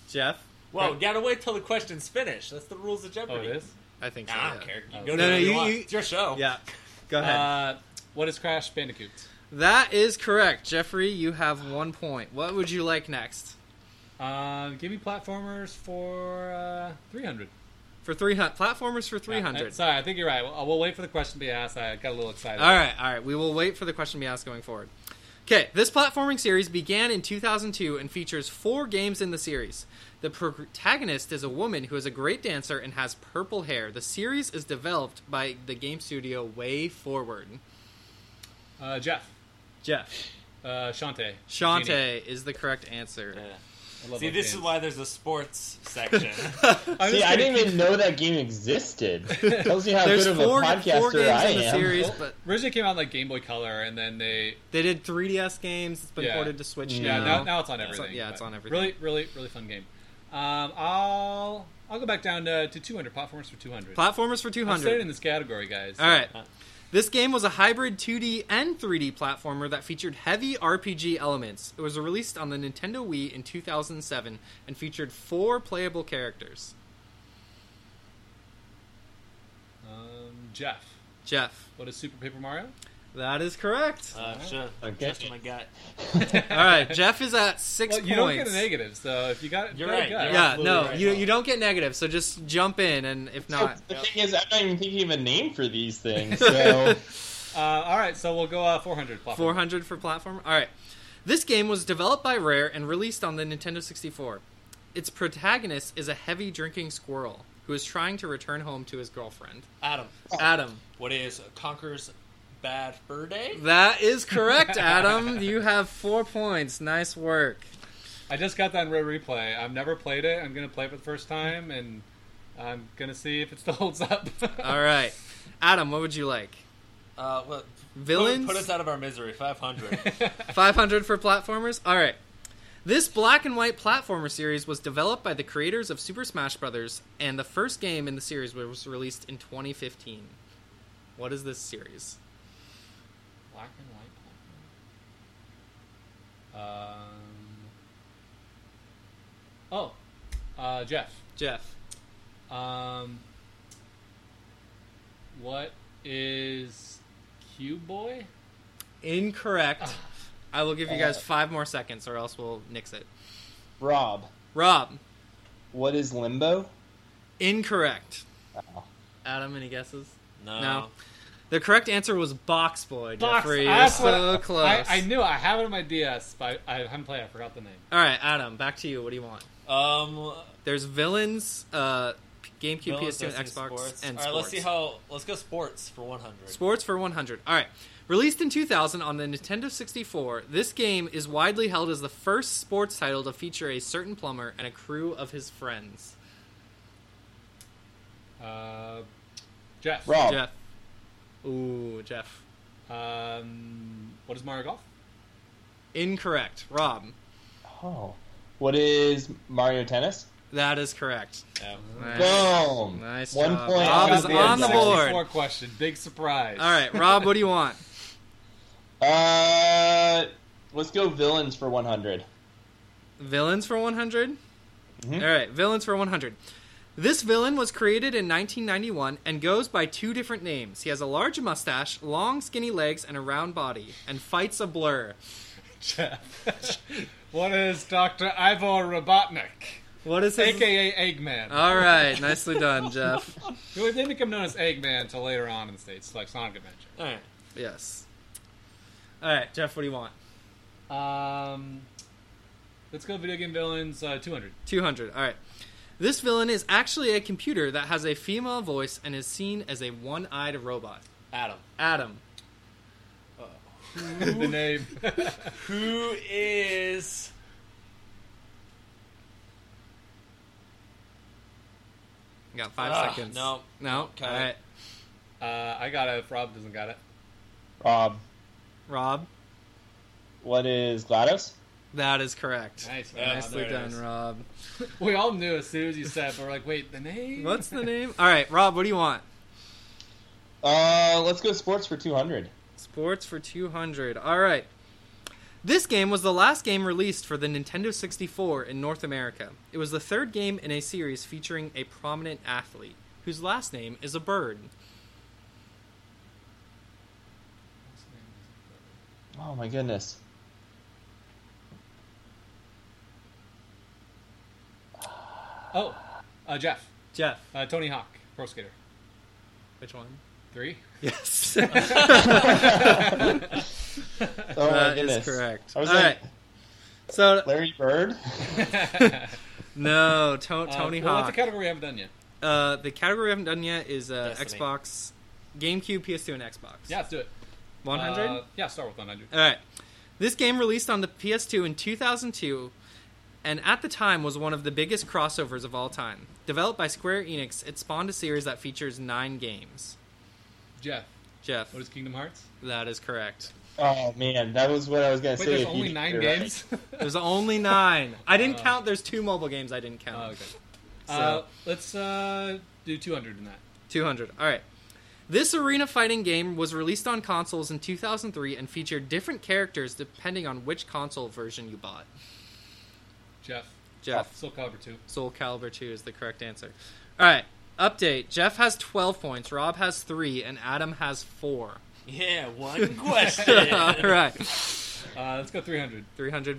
Jeff? Whoa, gotta wait till the question's finished. That's the rules of Jeopardy. Oh, Jeopardy. it is. I think so. Nah, I yeah. don't care. You Oh. go No, to no, you, you- want. you- It's your show. Yeah. Go ahead. Uh, what is Crash Bandicoot? that is correct. Jeffrey, you have one point. What would you like next? Uh, give me platformers for uh, 300. For 300. Platformers for Uh, 300. sorry, I think you're right. We'll, we'll wait for the question to be asked. I got a little excited. All right, all right. We will wait for the question to be asked going forward. Okay, this platforming series began in 2002 and features four games in the series. The protagonist is a woman who is a great dancer and has purple hair. The series is developed by the game studio Way Forward. Uh, Jeff. Jeff. Uh, Shantae. Genie. Is the correct answer. Yeah. I love See, those this is why there's a sports section. See, I didn't even know that game existed. Tells you how There's good of a podcaster four games I in the am. series, but Originally came out like Game Boy Color, and then they they did 3DS games. It's been Yeah. ported to Switch yeah now. now, now it's on Yeah, it's everything. on- yeah, it's on everything. Really, really, really fun game. Um, I'll I'll go back down to, to 200 platformers for 200. Platformers for I'm staying in this category, guys. All right. This game was a hybrid 2D and 3D platformer that featured heavy RPG elements. It was released on the Nintendo Wii in 2007 and featured four playable characters. Um, Jeff, Jeff, what is Super Paper Mario? That is correct. uh, sure. Okay. Trust in my gut. All right, Jeff is at six Well, you points. don't get a negative, so if you got it, You're got it, right, you're Yeah, no, right. you you don't get negative. So just jump in, and if not, the thing is, I'm not even thinking of a name for these things. So Uh, all right, so we'll go uh, 400 platform. 400 for platform. All right. This game was developed by Rare and released on the Nintendo 64. Its protagonist is a heavy drinking squirrel. who is trying to return home to his girlfriend. Adam, Adam. what is Conker's Bad Fur Day? That is correct, Adam. you have four points. Nice work. I just got that in Rare Replay. I've never played it. I'm gonna play it for the first time, and I'm gonna see if it still holds up. All right. Adam, what would you like? Uh, what, Villains? Put, put us out of our misery. 500. 500 for platformers? All right. This black and white platformer series was developed by the creators of Super Smash Bros. and the first game in the series was released in 2015. What is this series? Black and white platform. Um. Oh, uh, Jeff. Jeff. Um. What is Cube Boy? Incorrect. I will give you guys Uh, five more seconds or else we'll nix it. Rob, Rob. what is limbo? Incorrect. Oh. Adam, any guesses? No. No. The correct answer was Box Boy, Box- Jeffrey. You're so what- close. I, I knew I have it on my DS, but I, I haven't played. it. I forgot the name. All right, Adam, back to you. What do you want? Um, There's Villains, uh, GameCube, Villains PS2, and Xbox, sports. and sports. All right, let's see how. Let's go sports for 100. Sports for 100. All right. Released in 2000 on the Nintendo 64, this game is widely held as the first sports title to feature a certain plumber and a crew of his friends. Uh, Jeff. Rob, Jeff. Ooh, Jeff. Um, what is Mario Golf? Incorrect. Rob. oh, what is Mario Tennis? That is correct. Yeah. Nice. Boom. Nice One job. point. Rob is on the answer. board. 64 question. Big surprise. All right, Rob, what do you want? Uh, let's go villains for 100. Villains for 100? Mhm. All right, villains for 100. This villain was created in 1991 and goes by two different names. He has a large mustache, long skinny legs, and a round body, and fights a blur. Jeff. what is Dr. Ivo Robotnik? What is his... AKA Eggman. All right, nicely done, Jeff. He didn't become known as Eggman until later on in the States, like Sonic Adventure. All right. Yes. All right, Jeff, what do you want? Um, let's go video game villains uh, 200. 200. All right. This villain is actually a computer that has a female voice and is seen as a one-eyed robot. Adam. Adam. the name. Who is? You got five Ah, seconds. no. No? Okay. All right. uh, I got it if Rob doesn't got it. Rob, Rob. what is GLaDOS? That is correct. Nice, Yeah, man. Nicely there done, is. Rob. We all knew as soon as you said, it, but we're like, wait, the name? What's the name? All right, Rob, what do you want? Uh, let's go sports for 200. Sports for 200. All right. This game was the last game released for the Nintendo 64 in North America. It was the third game in a series featuring a prominent athlete whose last name is a bird. Oh my goodness. Oh, uh, Jeff. Jeff, Uh, Tony Hawk, Pro Skater. which one? Three? Yes. Oh my That is goodness. correct. I was All like, right. So Larry Bird? no, to- Uh, Tony well, Hawk. What's the category we haven't done yet? uh, the category we haven't done yet is uh, Xbox, GameCube, PS2, and Xbox. Yeah, let's do it. 100. Uh, yeah, start with 100. All right. This game released on the PS2 in 2002 and at the time was one of the biggest crossovers of all time. Developed by Square Enix, it spawned a series that features 9 games. Jeff, Jeff, what is Kingdom Hearts? that is correct. Oh man, that was what I was gonna Wait, say. there's only nine get right. games? There's only 9. I didn't Oh. count there's two mobile games I didn't count. oh, okay. So- Uh, let's uh, do 200 in that. 200. All right. This arena fighting game was released on consoles in 2003 and featured different characters depending on which console version you bought. Jeff. Jeff. Soul Calibur 2. Soul Calibur 2 is the correct answer. All right. Update. Jeff has 12 points, Rob has 3, and Adam has 4. Yeah, one question. All right. Uh, let's go 300. 300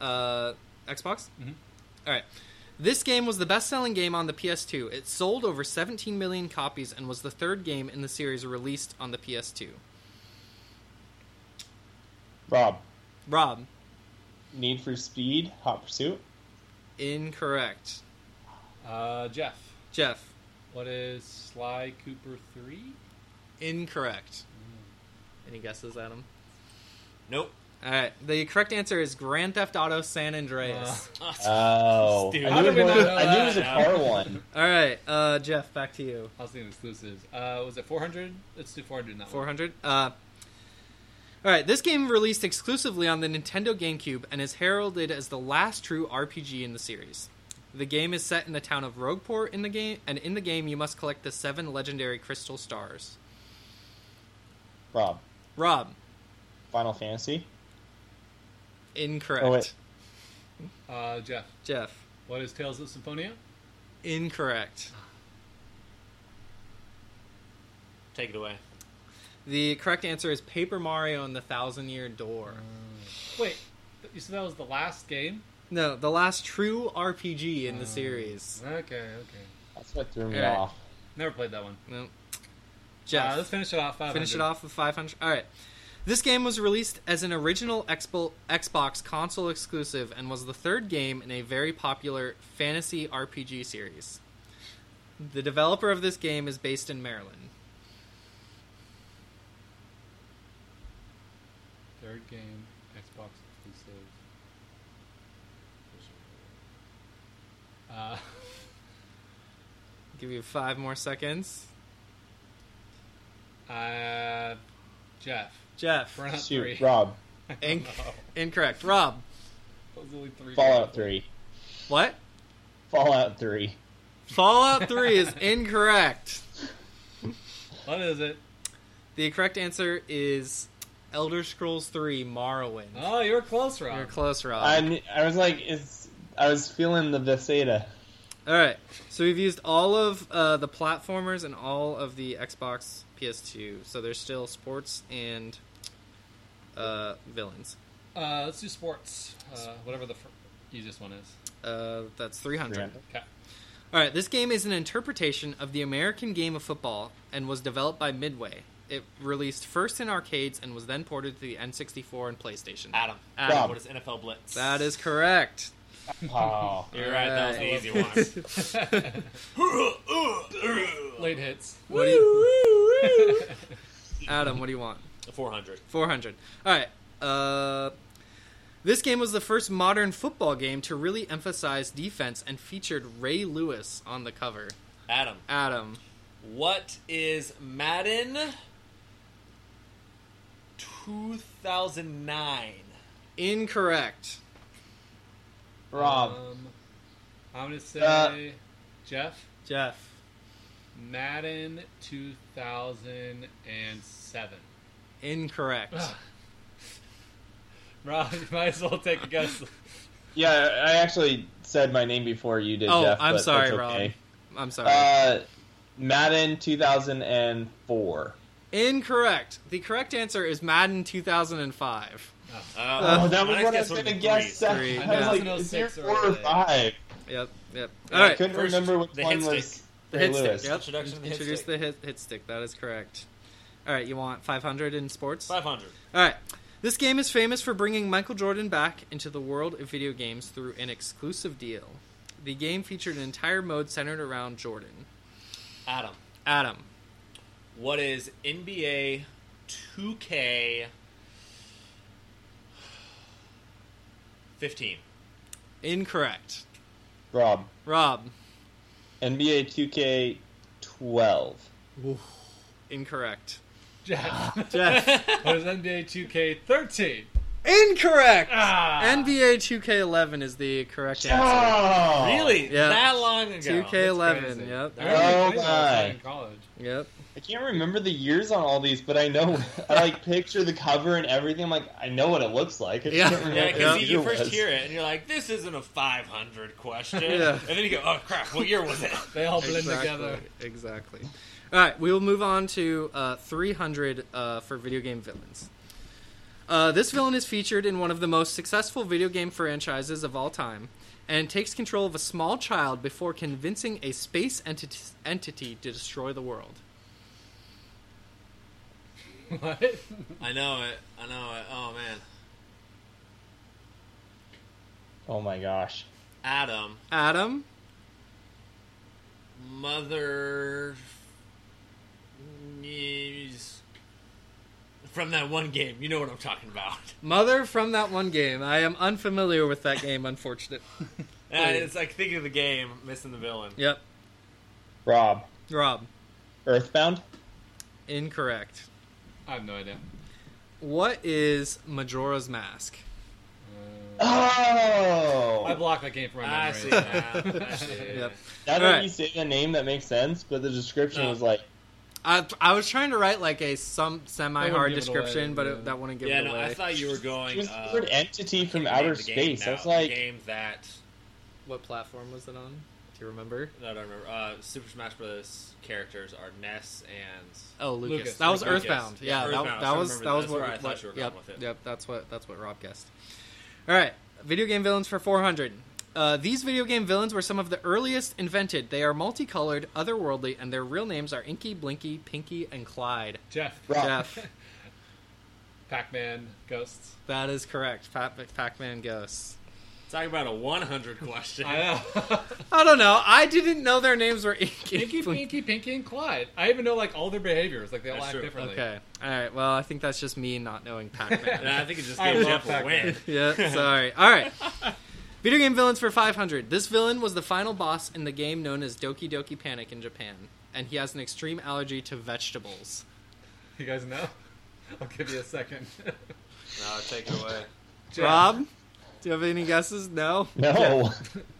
uh, Xbox? Mhm. All right. This game was the best selling game on the PS2. It sold over 17 million copies and was the third game in the series released on the PS2. Rob, Rob, Need for Speed, Hot Pursuit. Incorrect. Uh, Jeff. Jeff. What is Sly Cooper 3? Incorrect. Mm. Any guesses, Adam? Nope. All right. The correct answer is Grand Theft Auto San Andreas. Uh, oh, I, knew it, was, I knew it was a car one. All right, uh, Jeff, back to you. I was thinking exclusives. Uh, was it 400? Let's do 400. 400. Uh, all right. This game released exclusively on the Nintendo GameCube and is heralded as the last true RPG in the series. The game is set in the town of Rogueport in the game, and in the game you must collect the seven legendary crystal stars. Rob, Rob, Final Fantasy. incorrect. Oh, wait. Uh, Jeff, Jeff, what is Tales of Symphonia? incorrect. Take it away. The correct answer is Paper Mario and the Thousand Year Door. Wait, you said that was the last game? No, the last true RPG in the series. Okay, okay. That's what threw me Alright. off. Never played that one. No. Jeff, Uh, let's finish it off. 500. finish it off with 500. All right. This game was released as an original Expo- Xbox console exclusive and was the third game in a very popular fantasy RPG series. The developer of this game is based in Maryland. Third game, Xbox exclusive. Uh, Give you five more seconds. uh, Jeff. Jeff, Burnout Shoot, 3. Rob. Inc- incorrect. Rob, that was only three. Fallout games. Three. what? Fallout Three. Fallout 3 is incorrect. What is it? The correct answer is Elder Scrolls 3 Morrowind. Oh, you were close, Rob. You're close, Rob. I kn- I was like, it's. I was feeling the Bethesda. All right, so we've used all of uh, the platformers and all of the Xbox PS2. So there's still sports and uh, villains. Uh, let's do sports. Uh, whatever the fir- easiest one is. Uh, that's 300. 300. Okay. All right, this game is an interpretation of the American game of football and was developed by Midway. It released first in arcades and was then ported to the N64 and PlayStation. Adam. Adam. Rob. What is NFL Blitz? That is correct. Oh. You're right. That was the easy one. Late hits. What do you, Adam? What do you want? 400. 400. All right. Uh, this game was the first modern football game to really emphasize defense and featured Ray Lewis on the cover. Adam. Adam. What is Madden 2009? Incorrect. Rob. Um, I'm gonna say Uh, Jeff Jeff. Madden 2007. Incorrect. Rob, you might as well take a guess. Yeah, I actually said my name before you did, Oh, Jeff. I'm but sorry, that's Rob. I'm sorry. Uh, Madden 2004. Incorrect. The correct answer is Madden 2005. Uh, Oh, that was next what I was would've gonna been guess. three. Three. I Yeah. was like, is there four or five? Yep. Yep. I All right. couldn't First, remember which the one hit was stick. The Ray hit stick. Yep. Introduction the hit Introduce stick. the hit, hit stick. That is correct. All right. You want 500 in sports? 500. All right. This game is famous for bringing Michael Jordan back into the world of video games through an exclusive deal. The game featured an entire mode centered around Jordan. Adam. Adam. What is NBA 2K 15? Incorrect. Rob. Rob. NBA 2K 12. Incorrect. Jeff. Jeff. what is NBA 2K13? Incorrect. Ah! NBA 2K11 is the correct answer. Oh, Really? Yeah. That long ago? 2K11. Yep. I remember Oh playing that my. in college. Yep. I can't remember the years on all these, but I know. I like picture the cover and everything. I'm like, I know what it looks like. I just Yeah. can't remember Yeah, what because the you, year you first was. hear it and you're like, "This isn't a 500 question," Yeah. and then you go, "Oh crap! What year was it?" They all blend exactly. together. Exactly. All right, we will move on to uh, 300 uh, for video game villains. Uh, this villain is featured in one of the most successful video game franchises of all time, and takes control of a small child before convincing a space entity, entity to destroy the world. What? I know it. I know it. Oh man, Oh my gosh. Adam. Adam, Mother. is- From that one game, you know what I'm talking about. Mother from that one game. I am unfamiliar with that game, unfortunate. Uh, it's like thinking of the game, missing the villain. Yep. Rob, Rob, Earthbound. incorrect. I have no idea. What is Majora's Mask? Uh, Oh, I blocked that game from my I memory. see now. I see. Yep. now that Alright. you say the name, that makes sense. But the description No. was like, I, I was trying to write like a some semi-hard description, away, but yeah. it, that wouldn't give Yeah, it no, away. I thought you were it going. was Uh, the entity from outer space. now. I was like, the game that What platform was it on? Do you remember? no, I don't remember. Uh, Super Smash Bros. characters are Ness and Oh, Lucas. Lucas. That was Lucas. Earthbound. Yeah, Yeah, Earthbound. that, that was was trying to that was remember. what. I thought what- you were going yep, with it. yep. That's what that's what Rob guessed. All right, video game villains for 400. Uh, these video game villains were some of the earliest invented. They are multicolored, otherworldly, and their real names are Inky, Blinky, Pinky, and Clyde. Jeff, Rob. Jeff, Pac-Man, Ghosts. that is correct. Pac- Pac-Man Ghosts. talk about a 100 question. I know. I don't know. I didn't know their names were Inky, Pinky, Blinky. Pinky, Pinky, and Clyde. I even know like all their behaviors. Like they all That's act true. differently. Okay. All right. Well, I think that's just me not knowing Pac-Man. I think it just I gave love Jeff a Pac-Man. win. yeah, sorry. All right. Video game villains for 500. This villain was the final boss in the game known as Doki Doki Panic in Japan, and he has an extreme allergy to vegetables. You guys know? I'll give you a second. No, take it away. Jeff, Rob, do you have any guesses? No. no.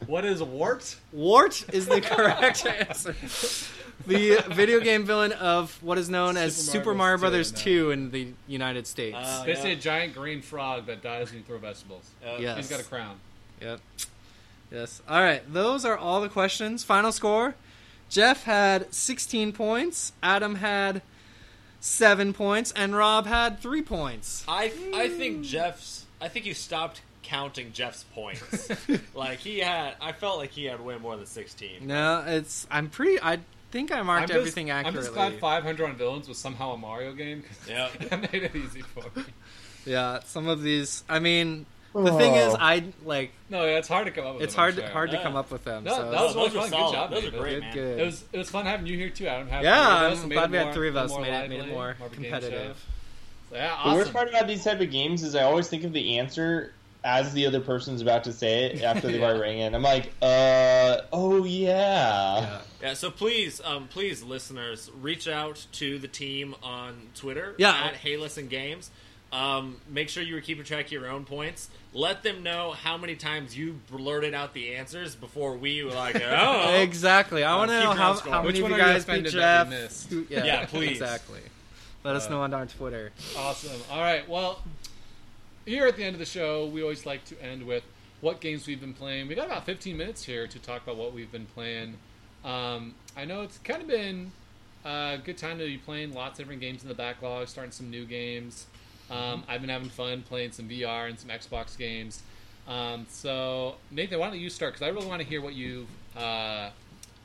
what is wart? Wart is the correct answer. The video game villain of what is known as Super Super Mario Mario Brothers 2, 2 in the United States. Uh, Basically, yeah. a giant green frog that dies when you throw vegetables. Uh, Yeah. He's got a crown. Yep. Yes. All right. Those are all the questions. Final score. Jeff had 16 points. Adam had 7 points. And Rob had 3 points. I I think Jeff's. I think you stopped counting Jeff's points. like he had. I felt like he had way more than 16. No, it's. I'm pretty. I think I marked I'm just- everything I'm just glad 500 on villains was somehow a Mario game. Yeah, that made it easy for me. Yeah, some of these. I mean, the thing is, Oh. I like. No, yeah, it's hard to come up with. It's them, I'm hard sure. hard to come up with them. No, so that was really those are fun. Good job, Those are great, man. Good. It was it was fun having you here too, Adam. Having Yeah, three I'm glad it we had more- three of us, made it- made it lively, more of competitive. So, yeah, The worst part about these type of games is I always think of the answer as the other person's about to say it after they've Yeah. already rang in. I'm like, uh, oh yeah. Yeah. Yeah, so please, um, please, listeners, reach out to the team on Twitter Yeah. at Hey Listen Games. Um, make sure you were keeping track of your own points. Let them know how many times you blurted out the answers before we were like, oh, Exactly. I want to know your how, own how Which many of you guys beat offended Jeff. that we? Who- yeah, Yeah, please. Exactly. Let us Uh, know on our Twitter. Awesome. All right. Well, here at the end of the show, we always like to end with what games we've been playing. We got about 15 minutes here to talk about what we've been playing. Um, I know it's kind of been a good time to be playing lots of different games in the backlog, starting some new games. Um, I've been having fun playing some VR and some Xbox games. Um, so, Nathan, why don't you start? Because I really want to hear what you uh,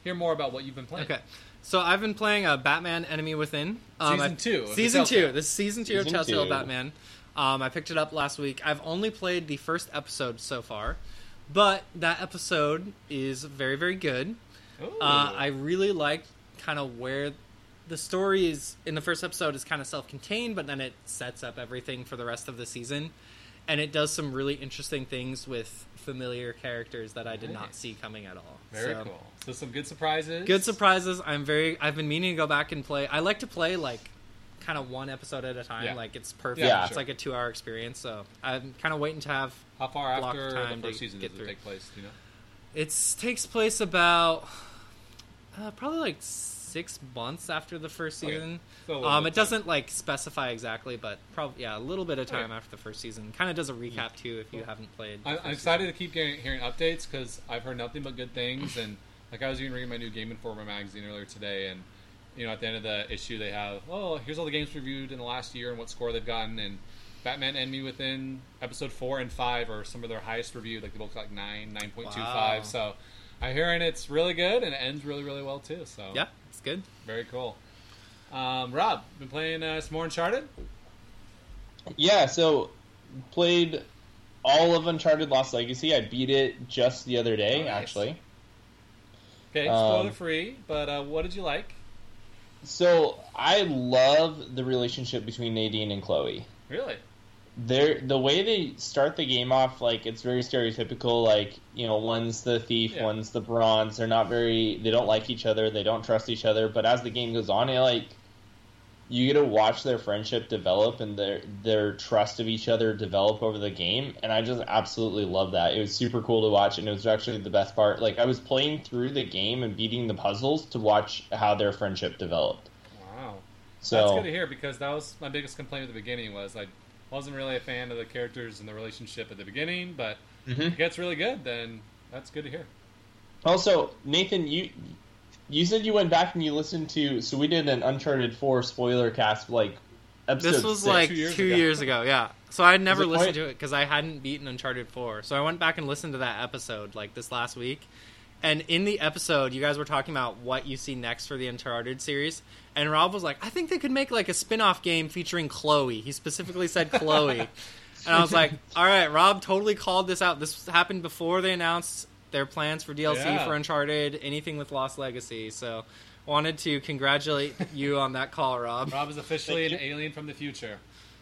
hear more about what you've been playing. Okay. So I've been playing uh, Batman: Enemy Within. Season two of the Season two. Telltale. This is season two of Season Telltale. Batman. Um, I picked it up last week. I've only played the first episode so far, but that episode is very, very good. Ooh. Uh, I really like kind of where the story is in the first episode is kind of self-contained, but then it sets up everything for the rest of the season, and it does some really interesting things with familiar characters that I did not see coming at all. Very So, cool. So, some good surprises. Good surprises. I'm very. I've been meaning to go back and play. I like to play like kind of one episode at a time. Yeah. Like it's perfect. Yeah, it's sure. like a two-hour experience. So I'm kind of waiting to have. How far after time the first season does it through. take place? Do you know? It takes place about uh, probably like six months after the first Okay. season. So Um, it doesn't like specify exactly, but probably yeah, a little bit of time Okay. after the first season. Kind of does a recap too if you haven't played. first I'm excited to keep getting, hearing updates because I've heard nothing but good things. And like I was even reading my new Game Informer magazine earlier today, and you know at the end of the issue they have, oh, here's all the games reviewed in the last year and what score they've gotten. And Batman Enemy Within episode four and five are some of their highest reviewed. Like they both got like nine, nine point two five. Wow. So I'm hearing it's really good and it ends really, really well too. So. Yeah, it's good. very cool. Um, Rob, been playing uh, some more Uncharted. Yeah, so played all of Uncharted Lost Legacy. I beat it just the other day, Oh, nice. actually. Okay, Um, free. But uh, what did you like? So I love the relationship between Nadine and Chloe. Really? They're, the way they start the game off, like it's very stereotypical. Like you know, one's the thief, Yeah. one's the bronze. They're not very. They don't like each other. They don't trust each other. But as the game goes on, it like you get to watch their friendship develop and their their trust of each other develop over the game. And I just absolutely love that. It was super cool to watch, and it was actually the best part. Like I was playing through the game and beating the puzzles to watch how their friendship developed. Wow. So That's good to hear because that was my biggest complaint at the beginning was I wasn't really a fan of the characters and the relationship at the beginning, but Mhm. if it gets really good, then that's good to hear. Also, Nathan, you you said you went back and you listened to. So we did an Uncharted Four spoiler cast, like episode. This was six. like Two two years years, ago. ago. Yeah. So I had never listened quite- to it because I hadn't beaten Uncharted Four. So I went back and listened to that episode like this last week. And in the episode, you guys were talking about what you see next for the Uncharted series. And Rob was like, I think they could make like a spin off game featuring Chloe. He specifically said Chloe. and I was like, all right, Rob totally called this out. This happened before they announced their plans for DLC Yeah. for Uncharted, anything with Lost Legacy. So wanted to congratulate you on that call, Rob. Rob is officially an alien from the future.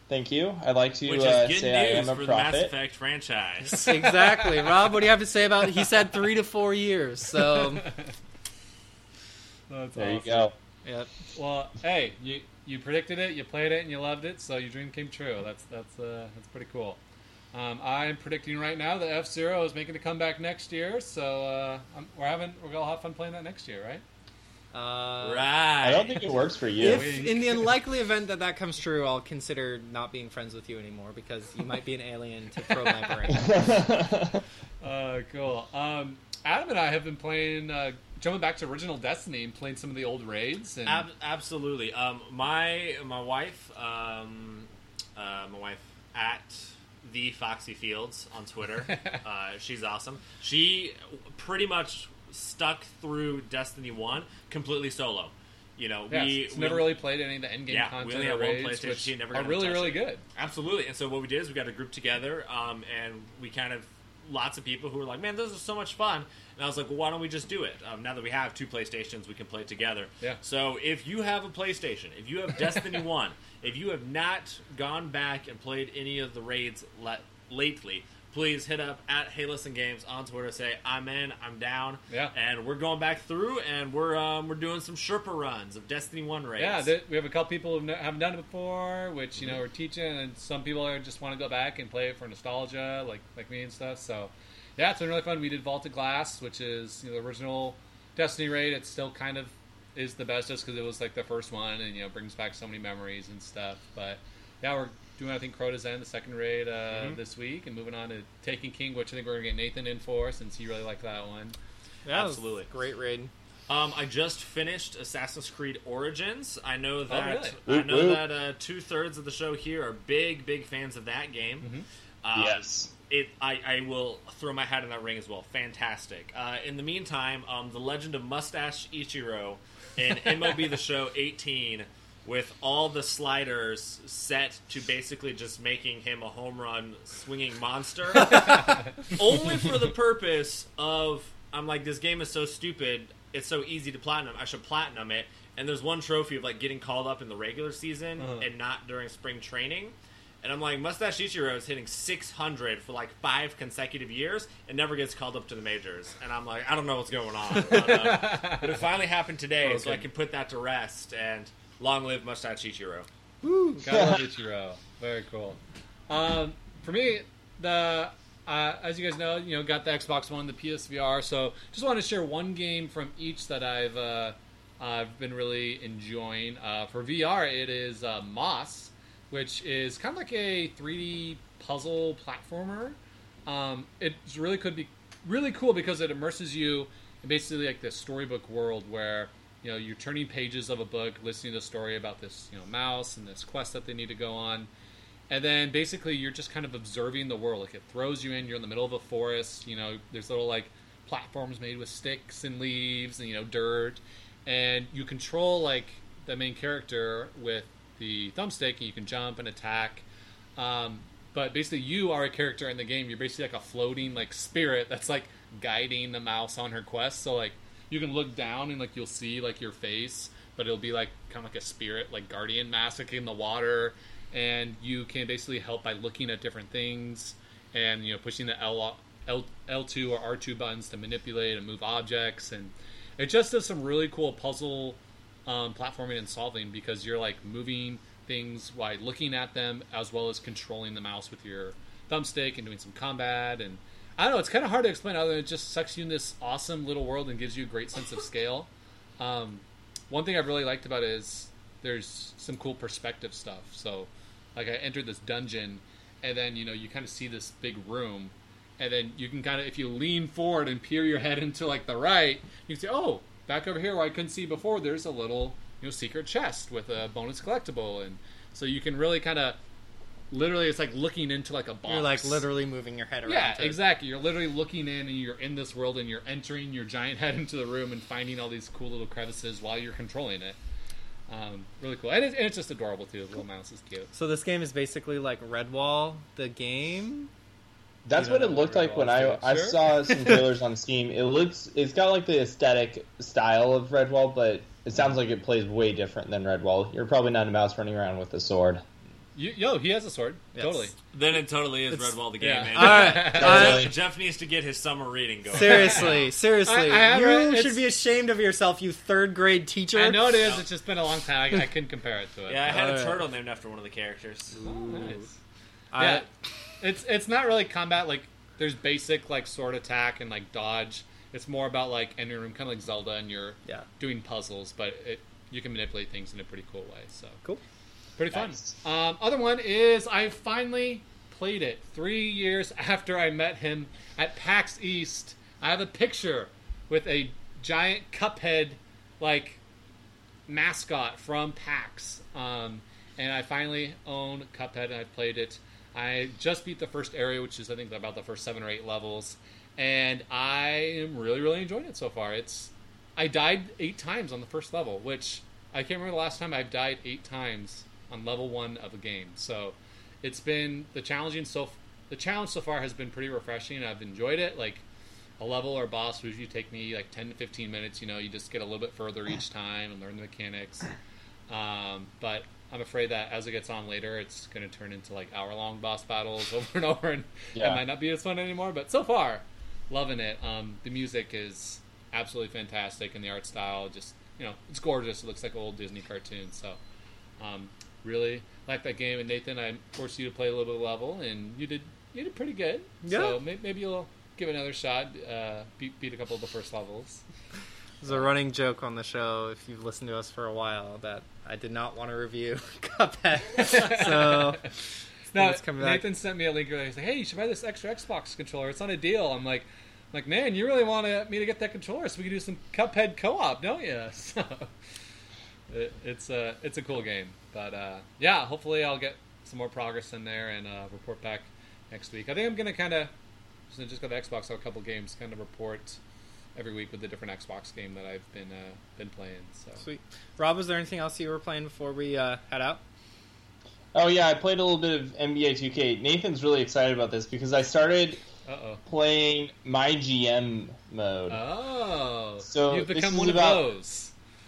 Thank you. I'd like to Which uh, is good say I am news a for the Mass. Effect franchise. exactly. Rob, what do you have to say about He said three to four years. So, That's There you go. Yeah. Well, hey, you you predicted it, you played it, and you loved it, so your dream came true. That's that's uh, that's pretty cool. Um, I'm predicting right now that F Zero is making a comeback next year, so uh, I'm, we're having we're gonna have fun playing that next year, right? Uh, right. I don't think it works for you. If in the unlikely event that that comes true, I'll consider not being friends with you anymore because you might be an alien to probe my brain. Uh, cool. Um, Adam and I have been playing, uh, jumping back to original Destiny and playing some of the old raids. And Ab- absolutely. Um, my my wife, um, uh, my wife at the Foxy Fields on Twitter. uh, she's awesome. She pretty much stuck through Destiny One completely solo. You know, we we never really played any of the endgame Yeah, we only had one raids, PlayStation, she never are got to really really it. good. Absolutely. And so what we did is we got a group together, um, and we kind of lots of people who were like, "Man, this is so much fun." And I was like, "Well, why don't we just do it? Um, now that we have two PlayStations, we can play together." Yeah. So if you have a PlayStation, if you have Destiny One, if you have not gone back and played any of the raids le- lately. Please hit up at Hey Listen Games on Twitter. Say I'm in, I'm down, Yeah. and we're going back through, and we're um, we're doing some Sherpa runs of Destiny One raids. Yeah, th- we have a couple people who haven't done it before, which you know we're teaching, and some people are just want to go back and play it for nostalgia, like like me and stuff. So, yeah, it's been really fun. We did Vault of Glass, which is you know, the original Destiny raid. It still kind of is the best just because it was like the first one, and you know brings back so many memories and stuff. But yeah, we're doing I think Crota's End, the second raid uh, Mhm. this week, and moving on to Taken King, which I think we're gonna get Nathan in for since he really liked that one. Yeah, it was Absolutely. great raid. Um, I just finished Assassin's Creed Origins. I know that really? I know that uh, two thirds of the show here are big, big fans of that game. Mhm. Um, yes. it. I, I will throw my hat in that ring as well. Fantastic. Uh, in the meantime, um, the Legend of Mustache Ichiro in MLB The Show 18, with all the sliders set to basically just making him a home run swinging monster, only for the purpose of I'm like this game is so stupid. It's so easy to platinum. I should platinum it. And there's one trophy of like getting called up in the regular season Uh-huh. and not during spring training. And I'm like, Mustache Ichiro is hitting 600 for like five consecutive years and never gets called up to the majors. And I'm like, I don't know what's going on. But, uh, but it finally happened today, so I can put that to rest. And long live Mustache Ichiro. Gotta love Ichiro. Very cool. Um, for me, the uh, as you guys know, you know, got the Xbox One, the PSVR. So just want to share one game from each that I've uh, I've been really enjoying. Uh, for VR, it is uh, Moss, which is kind of like a 3D puzzle platformer. Um, it really could be really cool because it immerses you in basically like this storybook world where you know you're turning pages of a book, listening to a story about this you know mouse and this quest that they need to go on, and then basically you're just kind of observing the world. Like it throws you in. You're in the middle of a forest. You know, there's little like platforms made with sticks and leaves and you know dirt, and you control like the main character with the thumbstick, and you can jump and attack. Um, but basically, you are a character in the game. You're basically like a floating like spirit that's like guiding the mouse on her quest. So like you can look down and like you'll see like your face, but it'll be like kind of like a spirit, like guardian mask in the water, and you can basically help by looking at different things and you know pushing the L L L two or R two buttons to manipulate and move objects, and it just does some really cool puzzle um, platforming and solving because you're like moving things while looking at them as well as controlling the mouse with your thumbstick and doing some combat and I don't know it's kind of hard to explain other than it just sucks you in this awesome little world and gives you a great sense of scale. Um, one thing I've really liked about it is there's some cool perspective stuff. So like I entered this dungeon and then you know you kind of see this big room and then you can kind of if you lean forward and peer your head into like the right you can see oh back over here where i couldn't see before there's a little you know secret chest with a bonus collectible and so you can really kind of literally it's like looking into like a box You're like literally moving your head around. yeah to- exactly you're literally looking in and you're in this world and you're entering your giant head into the room and finding all these cool little crevices while you're controlling it um, really cool and, it, and it's just adorable too the little mouse is cute So this game is basically like Redwall, the game. That's You what it looked what like when I Redwall's I saw some trailers on Steam. It looks it's got like the aesthetic style of Redwall, but it sounds like it plays way different than Redwall. You're probably not a mouse running around with a sword. You, yo he has a sword Yes. totally Then it totally is It's- Redwall the game, yeah. man. All right, Totally. uh, Jeff, Jeff needs to get his summer reading going. seriously, seriously, I- I have you it. It's- should be ashamed of yourself, you third grade teacher. I know it is. It's just been a long time. I, I couldn't compare it to it. Yeah, I had a Alright. turtle named after one of the characters. Oh, nice. I- yeah, it's it's not really combat. Like there's basic like sword attack and like dodge. It's more about like entering room, kind of like Zelda, and you're yeah, doing puzzles, but it you can manipulate things in a pretty cool way. So cool. Pretty fun. Um, other one is I finally played it three years after I met him at PAX East. I have a picture with a giant Cuphead like mascot from PAX, um, and I finally own Cuphead and I've played it. I just beat the first area, which is I think about the first seven or eight levels, and I am really really enjoying it so far. It's I died eight times on the first level, which I can't remember the last time I've died eight times on level one of a game. So it's been the challenging so the challenge so far has been pretty refreshing. I've enjoyed it. Like a level or boss would usually take me like ten to fifteen minutes. You know, you just get a little bit further each time and learn the mechanics. Um, but I'm afraid that as it gets on later, it's going to turn into like hour long boss battles over and over, and Yeah. it might not be as fun anymore. But so far, loving it. Um, the music is absolutely fantastic, and the art style just you know it's gorgeous. It looks like an old Disney cartoon. So um, really like that game. And Nathan, I forced you to play a little bit of level, and you did you did pretty good. So Yeah. may- maybe you'll give another shot. Uh, beat beat a couple of the first levels. There's a running joke on the show, if you've listened to us for a while, that I did not want to review Cuphead. so No, it's coming back. Nathan sent me a link earlier. He's like, "Hey, you should buy this extra Xbox controller. It's on a deal." I'm like, "Like, man, you really want me to get that controller so we can do some Cuphead co-op, don't you?" So it, it's a it's a cool game, but uh, yeah, hopefully I'll get some more progress in there and uh, report back next week. I think I'm gonna kind of since I just got the Xbox, so a couple games, kind of report every week with the different Xbox game that I've been uh, been playing. So sweet. Rob, was there anything else you were playing before we uh, head out? Oh yeah, I played a little bit of NBA 2K. Nathan's really excited about this because I started uh oh. playing my GM mode. Oh, So you've become is one about- of those.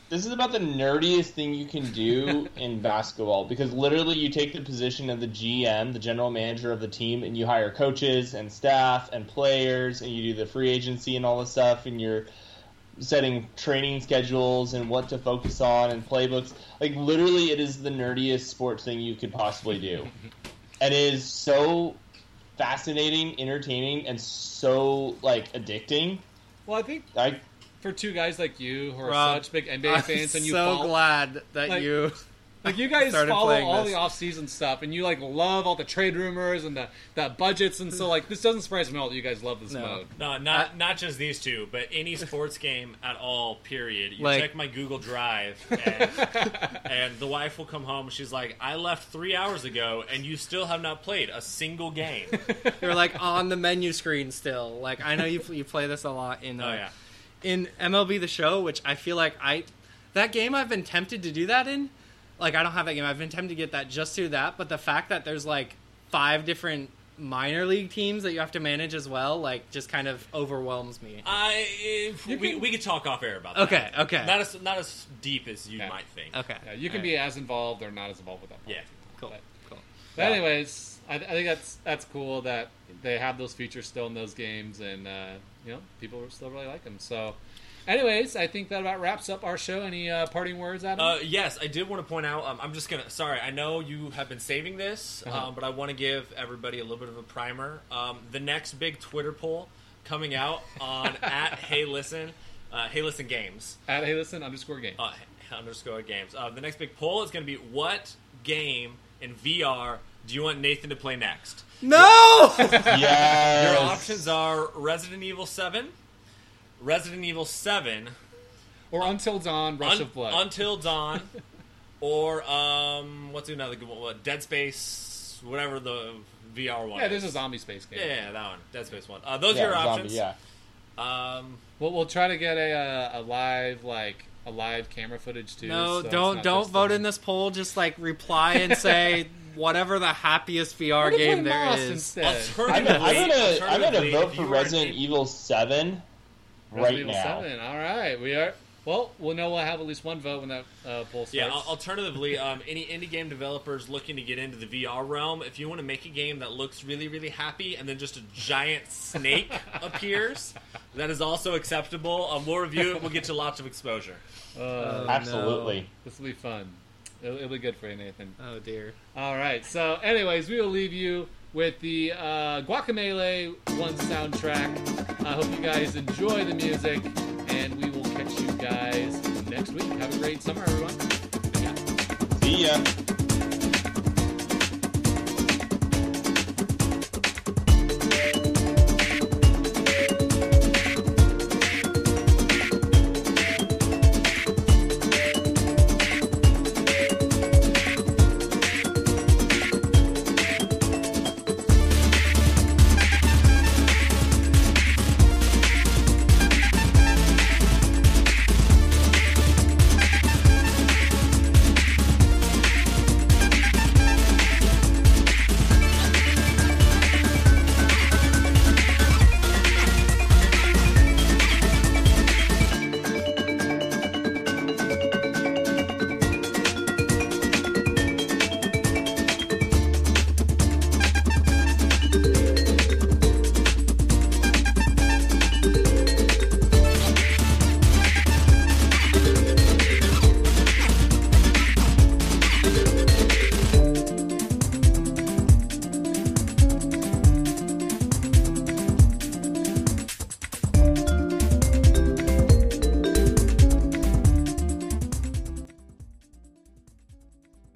This is about the nerdiest thing you can do in basketball because literally you take the position of the GM, the general manager of the team, and you hire coaches and staff and players, and you do the free agency and all this stuff, and you're setting training schedules and what to focus on and playbooks. Like literally, it is the nerdiest sports thing you could possibly do, and it is so fascinating, entertaining, and so like addicting. Well, I think I for two guys like you who are Rob, such big NBA I'm fans and you so follow, glad that like- you like you guys started follow all this. the off-season stuff and you like love all the trade rumors and the, the budgets and so like this doesn't surprise me at all that you guys love this No. mode. No, not not just these two, but any sports game at all. Period. You Like- check my Google Drive, and, and the wife will come home. She's like, "I left three hours ago, and you still have not played a single game." you're like on the menu screen still. Like I know you you play this a lot in uh, oh yeah, in MLB the Show, which I feel like I that game I've been tempted to do that in. Like I don't have that game. I've been tempted to get that just through that, but the fact that there's like five different minor league teams that you have to manage as well, like just kind of overwhelms me. I we, can- we could talk off air about Okay, that. okay. Okay. Not as not as deep as you Yeah. might think. Okay, Yeah, you can All be right. as involved or not as involved with that. Yeah. cool. But, Cool. but Yeah. anyways, I, I think that's that's cool that they have those features still in those games, and uh, you know people still really like them. So, anyways, I think that about wraps up our show. Any uh, parting words, Adam? Uh, yes, I did want to point out. Um, I'm just gonna. Sorry, I know you have been saving this, Uh-huh. um, but I want to give everybody a little bit of a primer. Um, the next big Twitter poll coming out on at Hey Listen, uh, Hey Listen Games At hey, listen underscore Games uh, underscore games. Uh, the next big poll is going to be what game in VR do you want Nathan to play next? No. Yes. Your options are Resident Evil Seven, Resident Evil Seven, or Until Dawn, Rush Un- of Blood. Until Dawn, or um, what's another good one? Dead Space, whatever the VR one. yeah, is. there's a zombie space game. Yeah, yeah, that one, Dead Space one. Uh, those yeah, are your zombie, options. Yeah. Um, We'll, we'll try to get a, uh, a live like a live camera footage too. No, so don't don't vote the- in this poll. Just like reply and say whatever the happiest VR We're game play there Moss is. instead. I'm, alternatively, I'm gonna I'm gonna vote for Resident Evil Seven right Resident Evil now. 7. All right, we are. Well, we'll know we'll have at least one vote when that uh, poll starts. Yeah. Alternatively, um, any indie game developers looking to get into the VR realm, if you want to make a game that looks really, really happy, and then just a giant snake appears, that is also acceptable. Um, we'll review it. We'll get you lots of exposure. Uh, Oh, Absolutely. this will be fun. It'll, it'll be good for you, Nathan. Oh dear. All right. So, anyways, we will leave you with the uh, Guacamelee One soundtrack. I hope you guys enjoy the music, and we will catch you guys next week. Have a great summer, everyone. See ya.